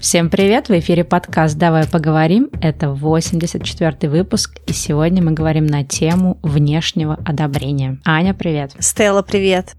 Всем привет! В эфире подкаст «Давай поговорим». Это 84-й выпуск, и сегодня мы говорим на тему внешнего одобрения. Аня, привет! Стелла, привет!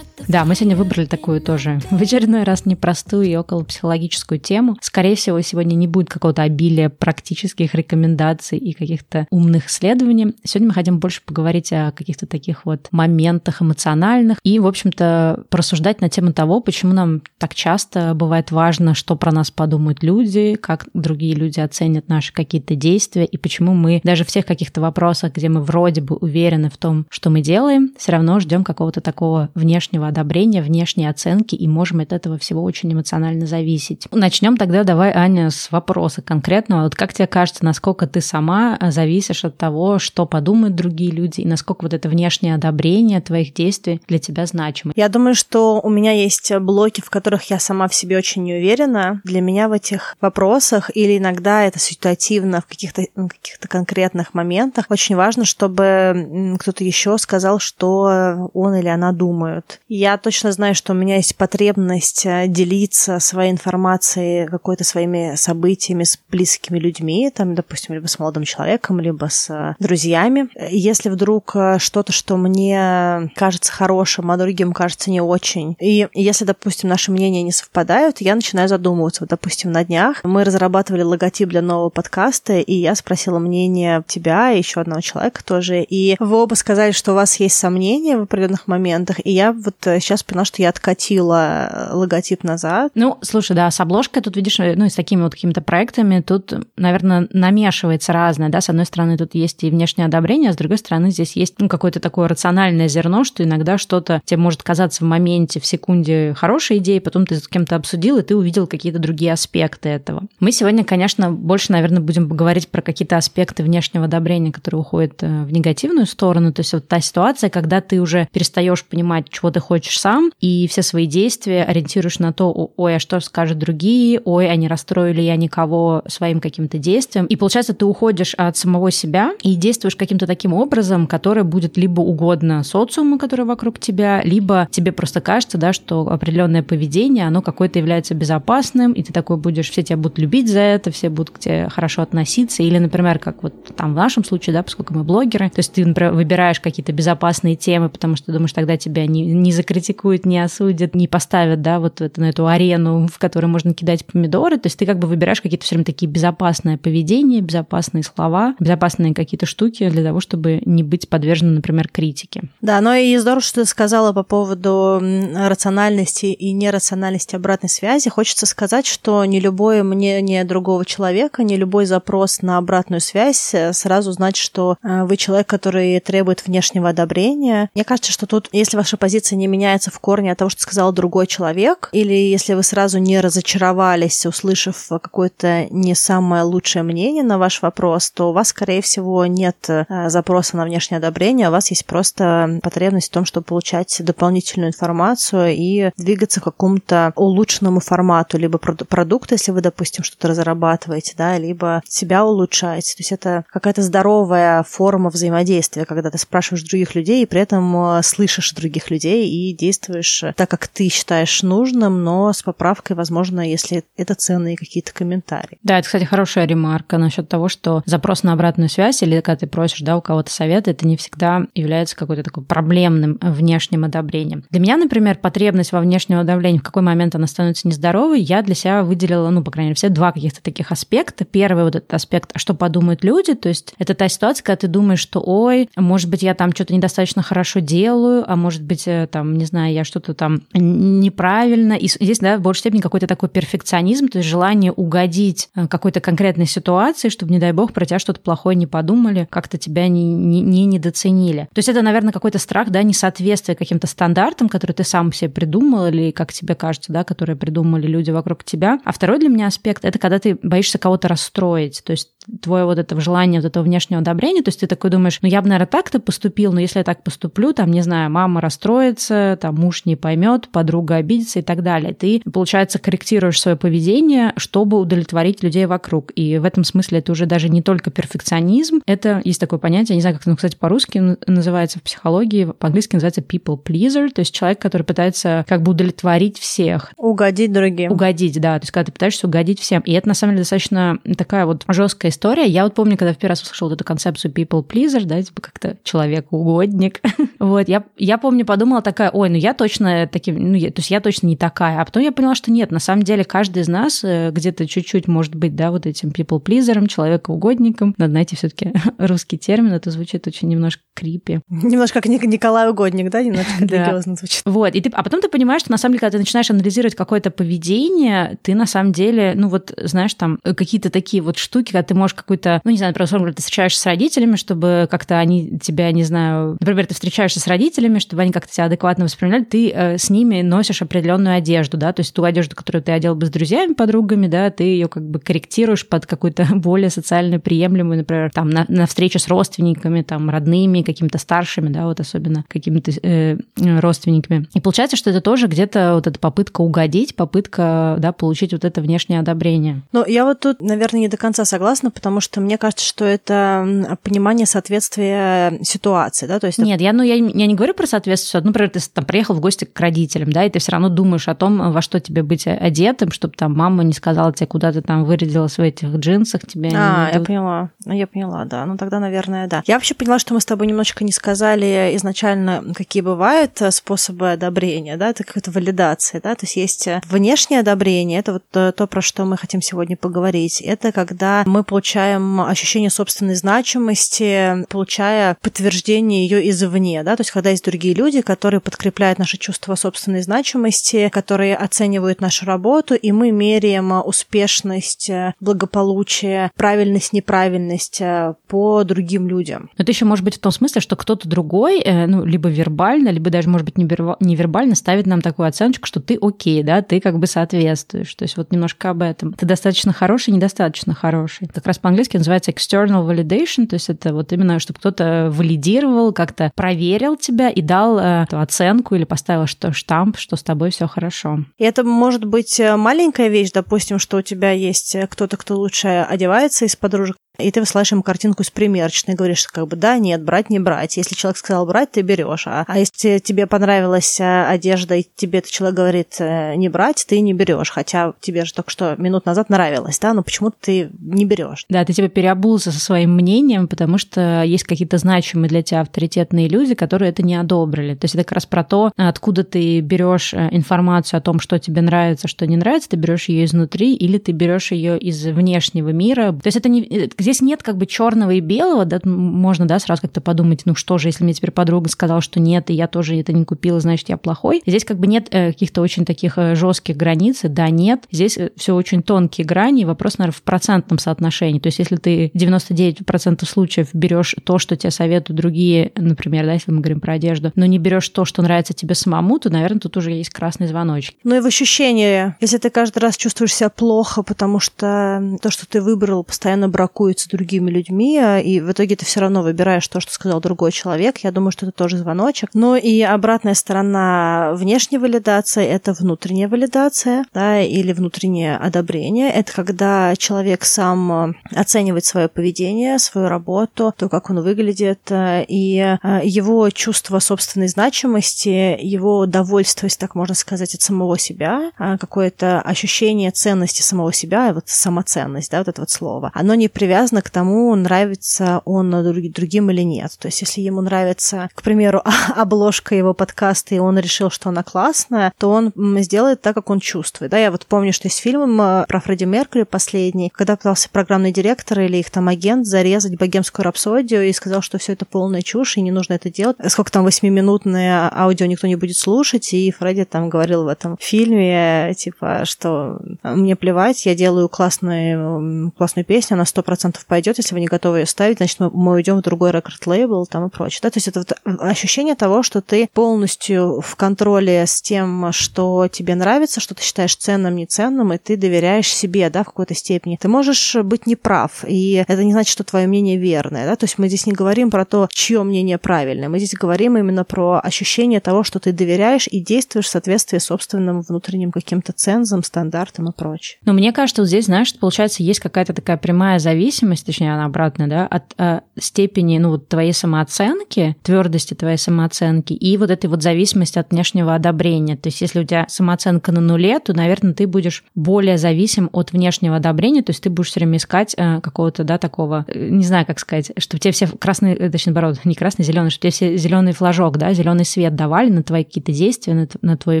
Да, мы сегодня выбрали такую тоже в очередной раз непростую и около психологическую тему. Скорее всего, сегодня не будет какого-то обилия практических рекомендаций и каких-то умных исследований. Сегодня мы хотим больше поговорить о каких-то таких вот моментах эмоциональных и, в общем-то, порассуждать на тему того, почему нам так часто бывает важно, что про нас подумают люди, как другие люди оценят наши какие-то действия и почему мы даже в всех каких-то вопросах, где мы вроде бы уверены в том, что мы делаем, все равно ждем какого-то такого внешнего одобрения, внешней оценки, и можем от этого всего очень эмоционально зависеть. Начнем тогда, давай, Аня, с вопроса конкретного. Вот как тебе кажется, насколько ты сама зависишь от того, что подумают другие люди, и насколько вот это внешнее одобрение твоих действий для тебя значимо? Я думаю, что у меня есть блоки, в которых я сама в себе очень не уверена. Для меня в этих вопросах, или иногда это ситуативно в каких-то каких конкретных моментах, очень важно, чтобы кто-то еще сказал, что он или она думают. Я точно знаю, что у меня есть потребность э, делиться своей информацией, какой-то своими событиями с близкими людьми, там, допустим, либо с молодым человеком, либо с э, друзьями. Если вдруг э, что-то, что мне кажется хорошим, а другим кажется не очень, и если, допустим, наши мнения не совпадают, я начинаю задумываться. Вот, допустим, на днях мы разрабатывали логотип для нового подкаста, и я спросила мнение тебя и еще одного человека тоже, и вы оба сказали, что у вас есть сомнения в определенных моментах, и я вот сейчас поняла, что я откатила э, логотип назад. Ну, слушай, да, с обложкой тут, видишь, ну, и с такими вот какими-то проектами тут, наверное, намешивается разное, да, с одной стороны тут есть и внешнее одобрение, а с другой стороны здесь есть, ну, какое-то такое рациональное зерно, что иногда что-то тебе может казаться в моменте, в секунде хорошей идеей, потом ты с кем-то обсудил, и ты увидел какие-то другие аспекты этого. Мы сегодня, конечно, больше, наверное, будем говорить про какие-то аспекты внешнего одобрения, которые уходят э, в негативную сторону, то есть вот та ситуация, когда ты уже перестаешь понимать, чего ты хочешь сам, и все свои действия ориентируешь на то, ой, а что скажут другие, ой, а не расстроили я никого своим каким-то действием. И получается, ты уходишь от самого себя и действуешь каким-то таким образом, который будет либо угодно социуму, который вокруг тебя, либо тебе просто кажется, да, что определенное поведение, оно какое-то является безопасным, и ты такой будешь, все тебя будут любить за это, все будут к тебе хорошо относиться. Или, например, как вот там в нашем случае, да, поскольку мы блогеры, то есть ты, например, выбираешь какие-то безопасные темы, потому что думаешь, тогда тебя не, не закритикуют, не осудят, не поставят, да, вот это, на эту арену, в которой можно кидать помидоры. То есть ты как бы выбираешь какие-то все время такие безопасные поведения, безопасные слова, безопасные какие-то штуки для того, чтобы не быть подверженным, например, критике. Да, но и здорово, что ты сказала по поводу рациональности и нерациональности обратной связи. Хочется сказать, что не любое мнение другого человека, не любой запрос на обратную связь э, сразу значит, что э, вы человек, который требует внешнего одобрения. Мне кажется, что тут, если ваша позиция не меняется в корне от того, что сказал другой человек, или если вы сразу не разочаровались, услышав какое-то не самое лучшее мнение на ваш вопрос, то у вас, скорее всего, нет э, запроса на внешнее одобрение, у вас есть просто потребность в том, чтобы получать дополнительную информацию и двигаться к какому-то улучшенному формату, либо продукта, если вы, допустим, что-то разрабатываете, да, либо себя улучшаете. То есть это какая-то здоровая форма взаимодействия, когда ты спрашиваешь других людей и при этом э, слышишь других людей и действуешь так, как ты считаешь нужным, но с поправкой, возможно, если это ценные какие-то комментарии. Да, это, кстати, хорошая ремарка насчет того, что запрос на обратную связь или когда ты просишь да, у кого-то совета, это не всегда является какой-то такой проблемным внешним одобрением. Для меня, например, потребность во внешнем одобрении, в какой момент она становится нездоровой, я для себя выделила, ну, по крайней мере, все два каких-то таких аспекта. Первый вот этот аспект, что подумают люди, то есть это та ситуация, когда ты думаешь, что, ой, может быть, я там что-то недостаточно хорошо делаю, а может быть, э, там, не знаю, я что-то там неправильно. И здесь, да, в большей степени какой-то такой перфекционизм, то есть желание угодить э, какой-то конкретной ситуации, чтобы, не дай бог, про тебя что-то плохое не подумали, как-то тебя не, не, не недооценили. То есть это, наверное, какой-то страх, да, несоответствие каким-то стандартам, которые ты сам себе придумал или, как тебе кажется, да, которые придумали люди вокруг тебя. А второй для меня аспект – это когда ты боишься кого-то расстроить. То есть твое вот это желание вот этого внешнего одобрения, то есть ты такой думаешь, ну я бы, наверное, так-то поступил, но если я так поступлю, там, не знаю, мама расстроится, там, муж не поймет, подруга обидится и так далее. Ты, получается, корректируешь свое поведение, чтобы удовлетворить людей вокруг. И в этом смысле это уже даже не только перфекционизм, это есть такое понятие, я не знаю, как оно, кстати, по-русски называется в психологии, по-английски называется people pleaser, то есть человек, который пытается как бы удовлетворить всех. Угодить другим. Угодить, да, то есть когда ты пытаешься угодить всем. И это, на самом деле, достаточно такая вот жесткая история. Я вот помню, когда в первый раз услышала эту концепцию people pleaser, да, типа как-то человек-угодник. вот, я, я помню, подумала такая, ой, ну я точно таким, ну, я, то есть я точно не такая. А потом я поняла, что нет, на самом деле каждый из нас э, где-то чуть-чуть может быть, да, вот этим people pleaser, человека-угодником. Надо найти все таки русский термин, это звучит очень немножко крипи. Немножко как Николай Угодник, да, немножко религиозно звучит. Вот, и ты, а потом ты понимаешь, что на самом деле, когда ты начинаешь анализировать какое-то поведение, ты на самом деле, ну вот, знаешь, там какие-то такие вот штуки, когда ты можешь какой-то, ну не знаю, например, говоря, ты встречаешься с родителями, чтобы как-то они тебя, не знаю, например, ты встречаешься с родителями, чтобы они как-то тебя адекватно воспринимали, ты э, с ними носишь определенную одежду, да, то есть ту одежду, которую ты одел бы с друзьями, подругами, да, ты ее как бы корректируешь под какую-то более социально приемлемую, например, там на, на встречу с родственниками, там родными, какими-то старшими, да, вот особенно какими-то э, родственниками. И получается, что это тоже где-то вот эта попытка угодить, попытка, да, получить вот это внешнее одобрение. Ну, я вот тут, наверное, не до конца согласна, потому что мне кажется, что это понимание соответствия ситуации, да, то есть... Нет, я, ну, я, я не говорю про соответствие, ну, например, ты там приехал в гости к родителям, да, и ты все равно думаешь о том, во что тебе быть одетым, чтобы там мама не сказала тебе, куда ты там вырядилась в этих джинсах, тебе А, я поняла, ну, я поняла, да, ну, тогда, наверное, да. Я вообще поняла, что мы с тобой немножечко не сказали изначально, какие бывают способы одобрения, да, это какая-то валидация, да, то есть есть внешнее одобрение, это вот то, про что мы хотим сегодня поговорить, это когда мы получаем ощущение собственной значимости, получая подтверждение ее извне, да, то есть когда есть другие люди, которые подкрепляют наше чувство собственной значимости, которые оценивают нашу работу, и мы меряем успешность, благополучие, правильность, неправильность по другим людям. Но это еще может быть в том смысле, что кто-то другой, э, ну, либо вербально, либо даже, может быть, невербально ставит нам такую оценочку, что ты окей, да, ты как бы соответствуешь. То есть вот немножко об этом. Ты достаточно хороший, недостаточно хороший. Как раз по-английски называется external validation, то есть это вот именно, чтобы кто-то валидировал, как-то проверил тебя и дал э, эту оценку или поставил что штамп, что с тобой все хорошо. И это может быть э, маленькая вещь, допустим, что у тебя есть кто-то, кто лучше одевается из подружек, и ты высылаешь ему картинку с примерочной, говоришь, как бы, да, нет, брать, не брать. Если человек сказал брать, ты берешь. А, а если тебе понравилась э, одежда, и тебе этот человек говорит э, не брать, ты не берешь. Хотя тебе же только что минут назад нравилось, да, но почему-то ты не берешь. Да, ты типа переобулся со своим мнением, потому что есть какие-то значимые для тебя авторитетные люди, которые это не одобрили. То есть это как раз про то, откуда ты берешь э, информацию о том, что тебе нравится, что не нравится, ты берешь ее изнутри или ты берешь ее из внешнего мира. То есть это не здесь нет как бы черного и белого, да, можно, да, сразу как-то подумать, ну что же, если мне теперь подруга сказала, что нет, и я тоже это не купила, значит, я плохой. Здесь как бы нет э, каких-то очень таких э, жестких границ, да, нет. Здесь э, все очень тонкие грани, вопрос, наверное, в процентном соотношении. То есть если ты 99% случаев берешь то, что тебе советуют другие, например, да, если мы говорим про одежду, но не берешь то, что нравится тебе самому, то, наверное, тут уже есть красный звоночек. Ну и в ощущении, если ты каждый раз чувствуешь себя плохо, потому что то, что ты выбрал, постоянно бракует с другими людьми, а, и в итоге ты все равно выбираешь то, что сказал другой человек. Я думаю, что это тоже звоночек. Но и обратная сторона внешней валидации — это внутренняя валидация, да, или внутреннее одобрение. Это когда человек сам а, оценивает свое поведение, свою работу, то, как он выглядит, а, и его чувство собственной значимости, его удовольствие, если так можно сказать, от самого себя, какое-то ощущение ценности самого себя, вот самоценность, да, вот это вот слово, оно не привязано привязано к тому, нравится он другим или нет. То есть, если ему нравится, к примеру, обложка его подкаста, и он решил, что она классная, то он сделает так, как он чувствует. Да, я вот помню, что есть фильм про Фредди Меркьюри последний, когда пытался программный директор или их там агент зарезать богемскую рапсодию и сказал, что все это полная чушь, и не нужно это делать. Сколько там восьмиминутное аудио никто не будет слушать, и Фредди там говорил в этом фильме, типа, что мне плевать, я делаю классную, классную песню, она сто процентов процентов пойдет, если вы не готовы ее ставить, значит, мы, мы уйдем в другой рекорд-лейбл там и прочее. Да? То есть это вот ощущение того, что ты полностью в контроле с тем, что тебе нравится, что ты считаешь ценным, неценным, и ты доверяешь себе, да, в какой-то степени. Ты можешь быть неправ, и это не значит, что твое мнение верное, да, то есть мы здесь не говорим про то, чье мнение правильное, мы здесь говорим именно про ощущение того, что ты доверяешь и действуешь в соответствии с собственным внутренним каким-то цензом, стандартам и прочее. Но мне кажется, вот здесь, знаешь, получается, есть какая-то такая прямая зависимость, точнее, она обратная, да, от э, степени, ну, вот твоей самооценки, твердости твоей самооценки и вот этой вот зависимости от внешнего одобрения. То есть, если у тебя самооценка на нуле, то, наверное, ты будешь более зависим от внешнего одобрения, то есть ты будешь все время искать э, какого-то, да, такого, э, не знаю, как сказать, что тебе все красный, э, точнее, наоборот, не красный, зеленый, что тебе все зеленый флажок, да, зеленый свет давали на твои какие-то действия, на, на твой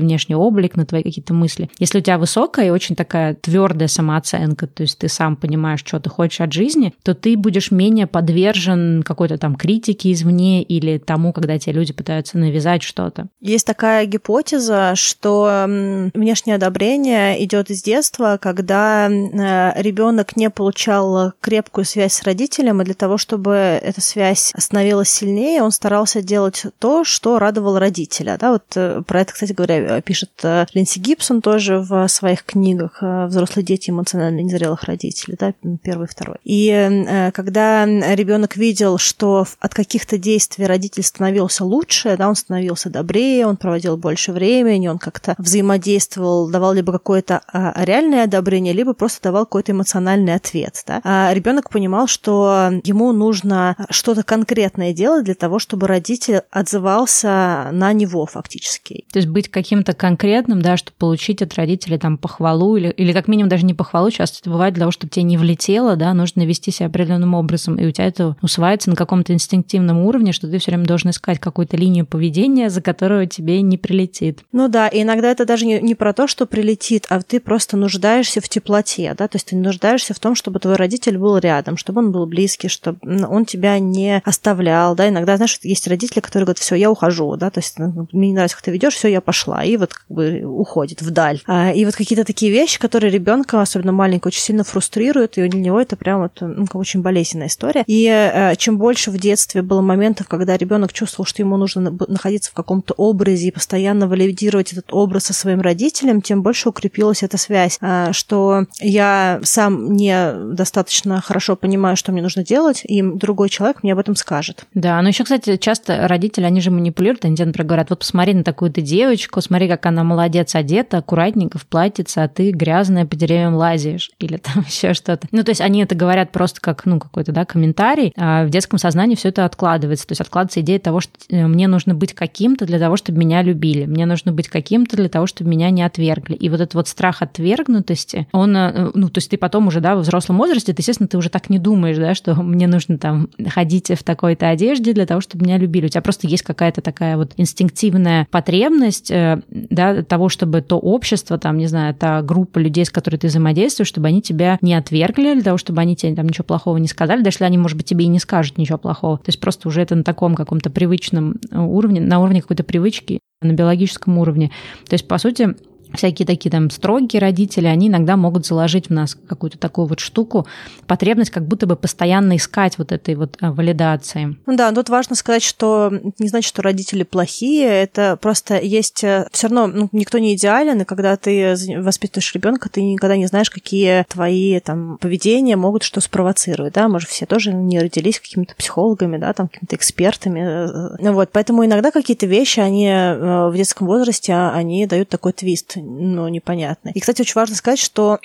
внешний облик, на твои какие-то мысли. Если у тебя высокая и очень такая твердая самооценка, то есть ты сам понимаешь, что ты хочешь от жизни, то ты будешь менее подвержен какой-то там критике извне или тому, когда тебе люди пытаются навязать что-то. Есть такая гипотеза, что внешнее одобрение идет из детства, когда э, ребенок не получал крепкую связь с родителем, и для того, чтобы эта связь становилась сильнее, он старался делать то, что радовало родителя. Да, вот э, про это, кстати говоря, пишет э, Линси Гибсон тоже в своих книгах «Взрослые дети эмоционально незрелых родителей», да, первый и второй. И когда ребенок видел, что от каких-то действий родитель становился лучше, да, он становился добрее, он проводил больше времени, он как-то взаимодействовал, давал либо какое-то а, реальное одобрение, либо просто давал какой-то эмоциональный ответ. Да? А ребенок понимал, что ему нужно что-то конкретное делать для того, чтобы родитель отзывался на него фактически. То есть быть каким-то конкретным, да, чтобы получить от родителей там похвалу или, или как минимум даже не похвалу, часто это бывает для того, чтобы тебе не влетело, да, нужно вести себя определенным образом, и у тебя это усваивается на каком-то инстинктивном уровне, что ты все время должен искать какую-то линию поведения, за которую тебе не прилетит. Ну да, и иногда это даже не, не про то, что прилетит, а ты просто нуждаешься в теплоте, да, то есть ты нуждаешься в том, чтобы твой родитель был рядом, чтобы он был близкий, чтобы он тебя не оставлял, да, иногда, знаешь, есть родители, которые говорят, все, я ухожу, да, то есть ну, мне не нравится, как ты ведешь, все, я пошла, и вот как бы уходит вдаль. А, и вот какие-то такие вещи, которые ребенка, особенно маленького, очень сильно фрустрируют, и для него это прям вот, ну, очень болезненная история. И э, чем больше в детстве было моментов, когда ребенок чувствовал, что ему нужно находиться в каком-то образе и постоянно валидировать этот образ со своим родителем, тем больше укрепилась эта связь, э, что я сам не достаточно хорошо понимаю, что мне нужно делать, и другой человек мне об этом скажет. Да, но еще, кстати, часто родители, они же манипулируют, они, например, говорят, вот посмотри на такую-то девочку, смотри, как она молодец одета, аккуратненько в платьице, а ты грязная по деревьям лазишь, или там еще что-то. Ну, то есть они это говорят просто как, ну, какой-то, да, комментарий, а в детском сознании все это откладывается. То есть откладывается идея того, что э, мне нужно быть каким-то для того, чтобы меня любили. Мне нужно быть каким-то для того, чтобы меня не отвергли. И вот этот вот страх отвергнутости, он, э, ну, то есть ты потом уже, да, в взрослом возрасте, ты, естественно, ты уже так не думаешь, да, что мне нужно там ходить в такой-то одежде для того, чтобы меня любили. У тебя просто есть какая-то такая вот инстинктивная потребность, э, да, того, чтобы то общество, там, не знаю, та группа людей, с которой ты взаимодействуешь, чтобы они тебя не отвергли, для того, чтобы они тебе там ничего плохого не сказали, даже если они, может быть, тебе и не скажут ничего плохого. То есть просто уже это на таком каком-то привычном э, уровне, на уровне какой-то привычки, на биологическом уровне. То есть, по сути, всякие такие там строгие родители, они иногда могут заложить в нас какую-то такую вот штуку, потребность как будто бы постоянно искать вот этой вот а, валидации. Ну да, тут важно сказать, что не значит, что родители плохие, это просто есть э, все равно ну, никто не идеален, и когда ты воспитываешь ребенка, ты никогда не знаешь, какие твои там поведения могут что спровоцировать, да, мы же все тоже не родились какими-то психологами, да, там какими-то экспертами, э, э. вот, поэтому иногда какие-то вещи, они в детском возрасте, они дают такой твист, ну, непонятный. И, кстати, очень важно сказать, что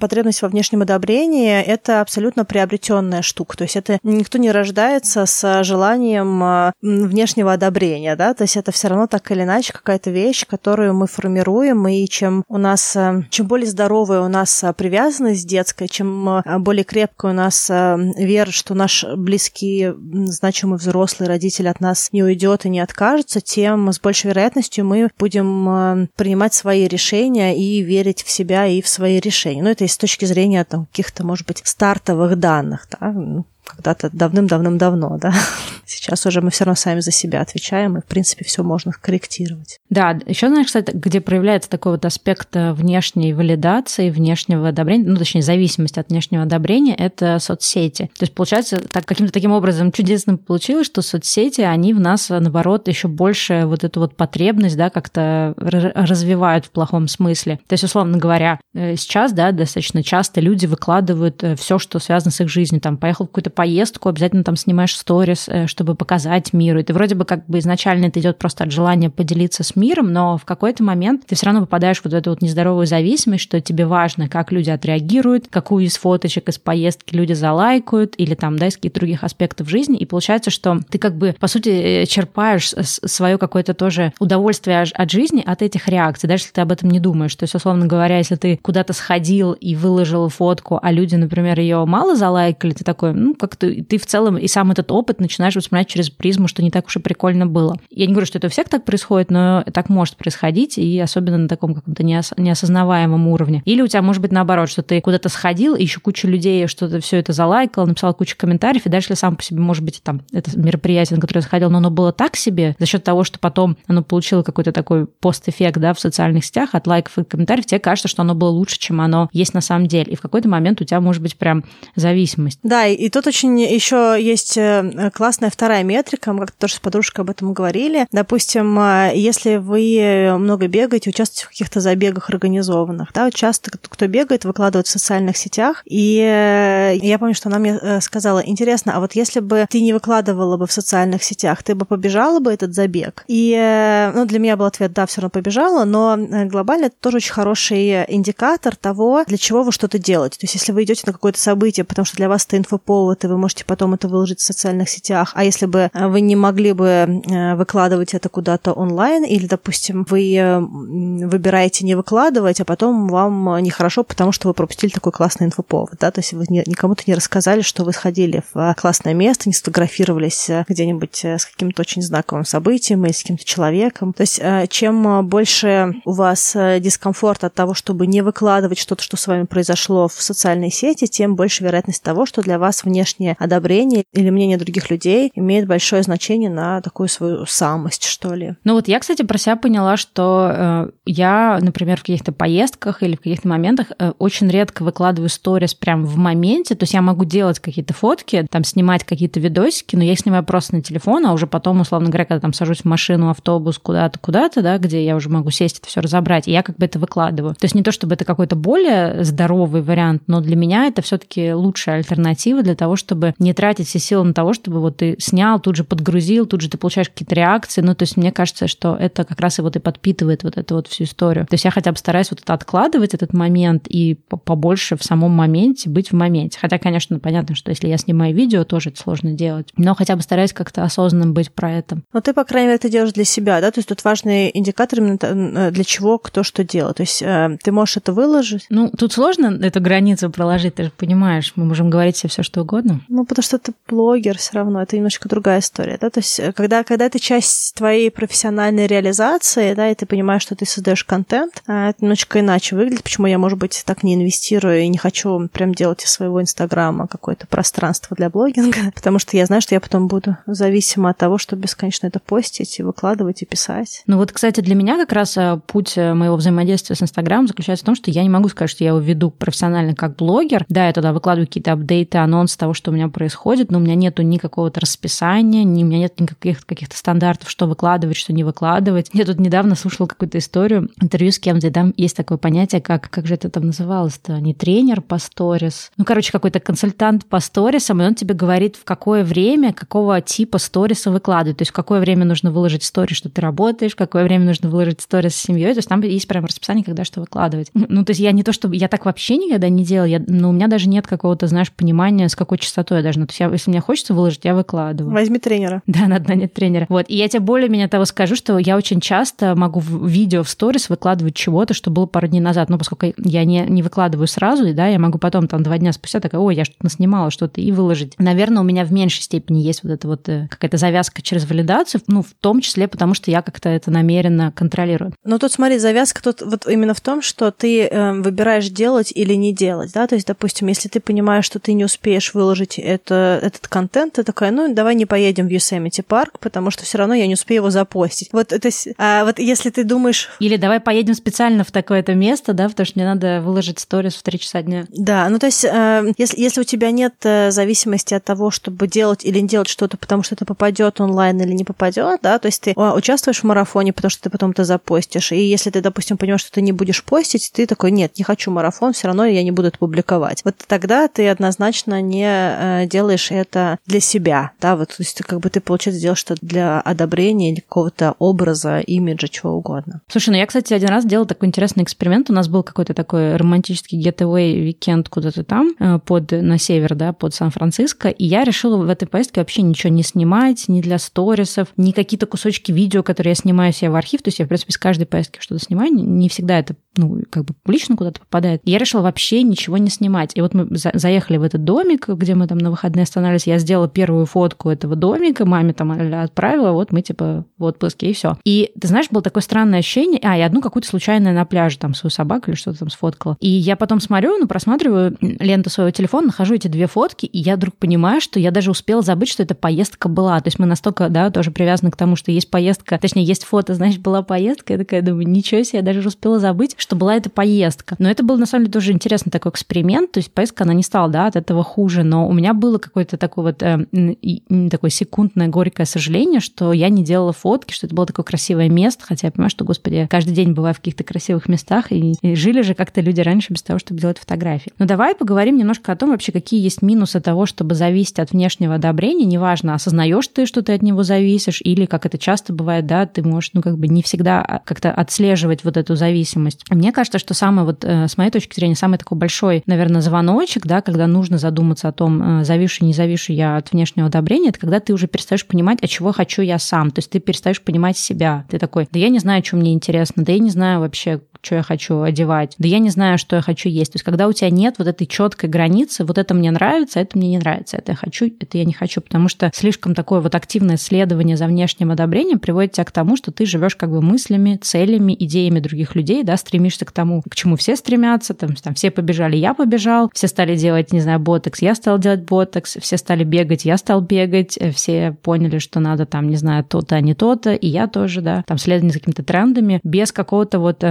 потребность во внешнем одобрении – это абсолютно приобретенная штука. То есть это никто не рождается с желанием а, внешнего одобрения, да, то есть это все равно так или иначе какая-то вещь, которую мы формируем, и чем у нас, а, чем более здоровая у нас а, привязанность детская, чем более крепкая у нас вера, что наш близкий, значимый взрослый родитель от нас не уйдет и не откажется, тем с большей вероятностью мы будем принимать свои решения и верить в себя и в свои решения. Ну, это с точки зрения там, каких-то, может быть, стартовых данных. Да? Когда-то давным-давным-давно, да. Сейчас уже мы все равно сами за себя отвечаем, и, в принципе, все можно корректировать. Да, еще, знаешь, кстати, где проявляется такой вот аспект э, внешней валидации, внешнего одобрения, ну, точнее, зависимости от внешнего одобрения, это соцсети. То есть, получается, так, каким-то таким образом чудесно получилось, что соцсети, они в нас, наоборот, еще больше вот эту вот потребность, да, как-то развивают в плохом смысле. То есть, условно говоря, э, сейчас, да, достаточно часто люди выкладывают э, все, что связано с их жизнью. Там, поехал в какую-то поездку, обязательно там снимаешь сторис, чтобы показать миру. И ты вроде бы как бы изначально это идет просто от желания поделиться с миром, но в какой-то момент ты все равно попадаешь в вот эту вот нездоровую зависимость, что тебе важно, как люди отреагируют, какую из фоточек из поездки люди залайкают, или там, да, из каких-то других аспектов жизни. И получается, что ты как бы, по сути, э, черпаешь свое какое-то тоже удовольствие от жизни от этих реакций, даже если ты об этом не думаешь. То есть, условно говоря, если ты куда-то сходил и выложил фотку, а люди, например, ее мало залайкали, ты такой, ну, как-то ты в целом и сам этот опыт начинаешь воспринимать через призму, что не так уж и прикольно было. Я не говорю, что это у всех так происходит, но так может происходить, и особенно на таком каком-то неос- неосознаваемом уровне. Или у тебя может быть наоборот, что ты куда-то сходил, и еще куча людей что-то все это залайкал, написал кучу комментариев, и если сам по себе, может быть, там, это мероприятие, на которое я сходил, но оно было так себе, за счет того, что потом оно получило какой-то такой пост-эффект, да, в социальных сетях от лайков и комментариев, тебе кажется, что оно было лучше, чем оно есть на самом деле. И в какой-то момент у тебя может быть прям зависимость. Да, и, и тут очень еще есть э, классная вторая метрика, мы как-то тоже с подружкой об этом говорили. Допустим, э, если вы много бегаете, участвуете в каких-то забегах организованных, да, часто кто бегает, выкладывает в социальных сетях, и э, я помню, что она мне сказала, интересно, а вот если бы ты не выкладывала бы в социальных сетях, ты бы побежала бы этот забег? И, ну, для меня был ответ, да, все равно побежала, но глобально это тоже очень хороший индикатор того, для чего вы что-то делаете. То есть, если вы идете на какое-то событие, потому что для вас это инфоповод, и вы можете потом это выложить в социальных сетях, а если бы э, вы не могли бы э, выкладывать это куда-то онлайн, или, допустим, вы э, выбираете не выкладывать, а потом вам нехорошо, потому что вы пропустили такой классный инфоповод, да, то есть вы никому-то не рассказали, что вы сходили в классное место, не сфотографировались где-нибудь с каким-то очень знаковым событием или с каким-то человеком. То есть чем больше у вас дискомфорт от того, чтобы не выкладывать что-то, что с вами произошло в социальной сети, тем больше вероятность того, что для вас внешнее одобрение или мнение других людей имеет большое значение на такую свою самость, что ли. Ну вот я, кстати, про себя поняла, что э, я, например, в каких-то поездках или в каких-то моментах э, очень редко выкладываю сторис прям в моменте, то есть я могу делать какие-то фотки, там снимать какие-то видосики, но я их снимаю просто на телефон, а уже потом, условно говоря, когда там сажусь в машину, автобус, куда-то, куда-то, да, где я уже могу сесть это все разобрать, и я как бы это выкладываю. То есть не то, чтобы это какой-то более здоровый вариант, но для меня это все-таки лучшая альтернатива для того, чтобы не тратить все силы на того, чтобы вот ты снял, тут же подгрузил, тут же ты получаешь какие-то реакции. Ну, то есть мне кажется, что это как раз и вот и подпитывает вот эту вот всю историю. То есть я хотя бы стараюсь вот это откладывать, этот момент, и побольше в самом моменте быть в моменте. Хотя, конечно, понятно, что если я снимаю видео, тоже это сложно делать. Но хотя бы стараюсь как-то осознанным быть про это. Но ты, по крайней мере, это делаешь для себя, да? То есть тут важный индикатор именно э, для чего, кто что делает. То есть э, ты можешь это выложить. Ну, тут сложно эту границу проложить, ты же понимаешь, мы можем говорить себе все что угодно. Ну, потому что ты блогер все равно, это немножко другая история, да, то есть э, когда, когда это часть твоей профессиональной реализации, да, и ты понимаешь, что ты создаешь контент, а это немножко иначе выглядит, почему я, может быть, так не инвестирую и не хочу прям делать из своего инстаграма какое-то пространство для блогинга, потому что я знаю, что я потом буду зависима от того, чтобы бесконечно это постить и выкладывать и писать. Ну вот, кстати, для меня как раз э, путь э, моего взаимодействия с Инстаграмом заключается в том, что я не могу сказать, что я его веду профессионально как блогер. Да, я туда выкладываю какие-то апдейты, анонсы того, что у меня происходит, но у меня нету никакого-то расписания, ни, у меня нет никаких каких-то стандартов, что выкладывать, что не выкладывать. Я тут недавно слушала какую-то историю, интервью с кем-то, там есть такое понятие, как, как же это там называлось-то, не тренер по сторис, ну, короче, какой-то консультант по сторисам, и он тебе говорит, в какое время, какого типа сториса выкладывать, то есть в какое время нужно выложить сторис, что ты работаешь, в какое время нужно выложить сторис с семьей, то есть там есть прям расписание, когда что выкладывать. Ну, то есть я не то, чтобы я так вообще никогда не делала, но ну, у меня даже нет какого-то, знаешь, понимания, с какой частотой должна. То есть я, если мне хочется выложить, я выкладываю. Возьми тренера. Да, надо нанять тренера. Вот. И я тебе более меня того скажу, что я очень часто могу в видео в сторис выкладывать чего-то, что было пару дней назад. Ну, поскольку я не, не выкладываю сразу, и да, я могу потом там два дня спустя такая, ой, я что-то наснимала, что-то и выложить. Наверное, у меня в меньшей степени есть вот эта вот э, какая-то завязка через валидацию, ну, в том числе потому, что я как-то это намеренно контролирую. Ну, тут смотри, завязка тут вот именно в том, что ты э, выбираешь делать или не делать, да, то есть, допустим, если ты понимаешь, что ты не успеешь выложить выложить это, этот контент, ты такая, ну, давай не поедем в Yosemite парк, потому что все равно я не успею его запостить. Вот это, а вот если ты думаешь... Или давай поедем специально в такое-то место, да, потому что мне надо выложить сторис в 3 часа дня. Да, ну то есть, э, если, если у тебя нет э, зависимости от того, чтобы делать или не делать что-то, потому что это попадет онлайн или не попадет, да, то есть ты а, участвуешь в марафоне, потому что ты потом это запостишь, и если ты, допустим, понимаешь, что ты не будешь постить, ты такой, нет, не хочу марафон, все равно я не буду это публиковать. Вот тогда ты однозначно не э, делаешь это для себя, да, вот, то есть как бы ты, получается, делаешь что-то для одобрения или какого-то образа, имиджа, чего угодно. Слушай, ну я, кстати, один раз делала такой интересный эксперимент. У нас был какой-то такой романтический getaway weekend куда-то там, э, под, на север, да, под Сан-Франциско, и я решила в этой поездке вообще ничего не снимать, ни для сторисов, ни какие-то кусочки видео, которые я снимаю себе в архив, то есть я, в принципе, с каждой поездки что-то снимаю, не всегда это ну, как бы публично куда-то попадает. И я решила вообще ничего не снимать. И вот мы за заехали в этот домик, где мы там на выходные останавливались. Я сделала первую фотку этого домика, маме там отправила, вот мы типа в отпуске, и все. И ты знаешь, было такое странное ощущение, а, и одну какую-то случайную на пляже, там, свою собаку или что-то там сфоткала. И я потом смотрю, ну, просматриваю ленту своего телефона, нахожу эти две фотки, и я вдруг понимаю, что я даже успела забыть, что эта поездка была. То есть мы настолько, да, тоже привязаны к тому, что есть поездка, точнее, есть фото, знаешь, была поездка, я такая думаю, ничего себе, я даже успела забыть, что была эта поездка. Но это был, на самом деле, тоже интересный такой эксперимент, то есть поездка, она не стала, да, от этого хуже, но у меня было какое-то такое вот э, такое секундное горькое сожаление, что я не делала фотки, что это было такое красивое место, хотя я понимаю, что, господи, каждый день бываю в каких-то красивых местах, и, и жили же как-то люди раньше без того, чтобы делать фотографии. Но давай поговорим немножко о том вообще, какие есть минусы того, чтобы зависеть от внешнего одобрения, неважно, осознаешь ты, что ты от него зависишь, или, как это часто бывает, да, ты можешь, ну, как бы не всегда а, как-то отслеживать вот эту зависимость. Мне кажется, что самый вот, э, с моей точки зрения, самый такой большой, наверное, звоночек, да, когда нужно задуматься о том, э, завишу, не завишу я от внешнего одобрения, это когда ты уже перестаешь понимать, а чего хочу я сам. То есть ты перестаешь понимать себя. Ты такой, да я не знаю, что мне интересно, да я не знаю вообще, что я хочу одевать, да я не знаю, что я хочу есть. То есть когда у тебя нет вот этой четкой границы, вот это мне нравится, это мне не нравится, это я хочу, это я не хочу, потому что слишком такое вот активное следование за внешним одобрением приводит тебя к тому, что ты живешь как бы мыслями, целями, идеями других людей, да, стремишься к тому, к чему все стремятся, там, там все побежали, я побежал, все стали делать, не знаю, ботокс, я стал делать ботокс, все стали бегать, я стал бегать, э, все поняли, что надо там, не знаю, то-то, а не то-то, и я тоже, да, там следование за какими-то трендами, без какого-то вот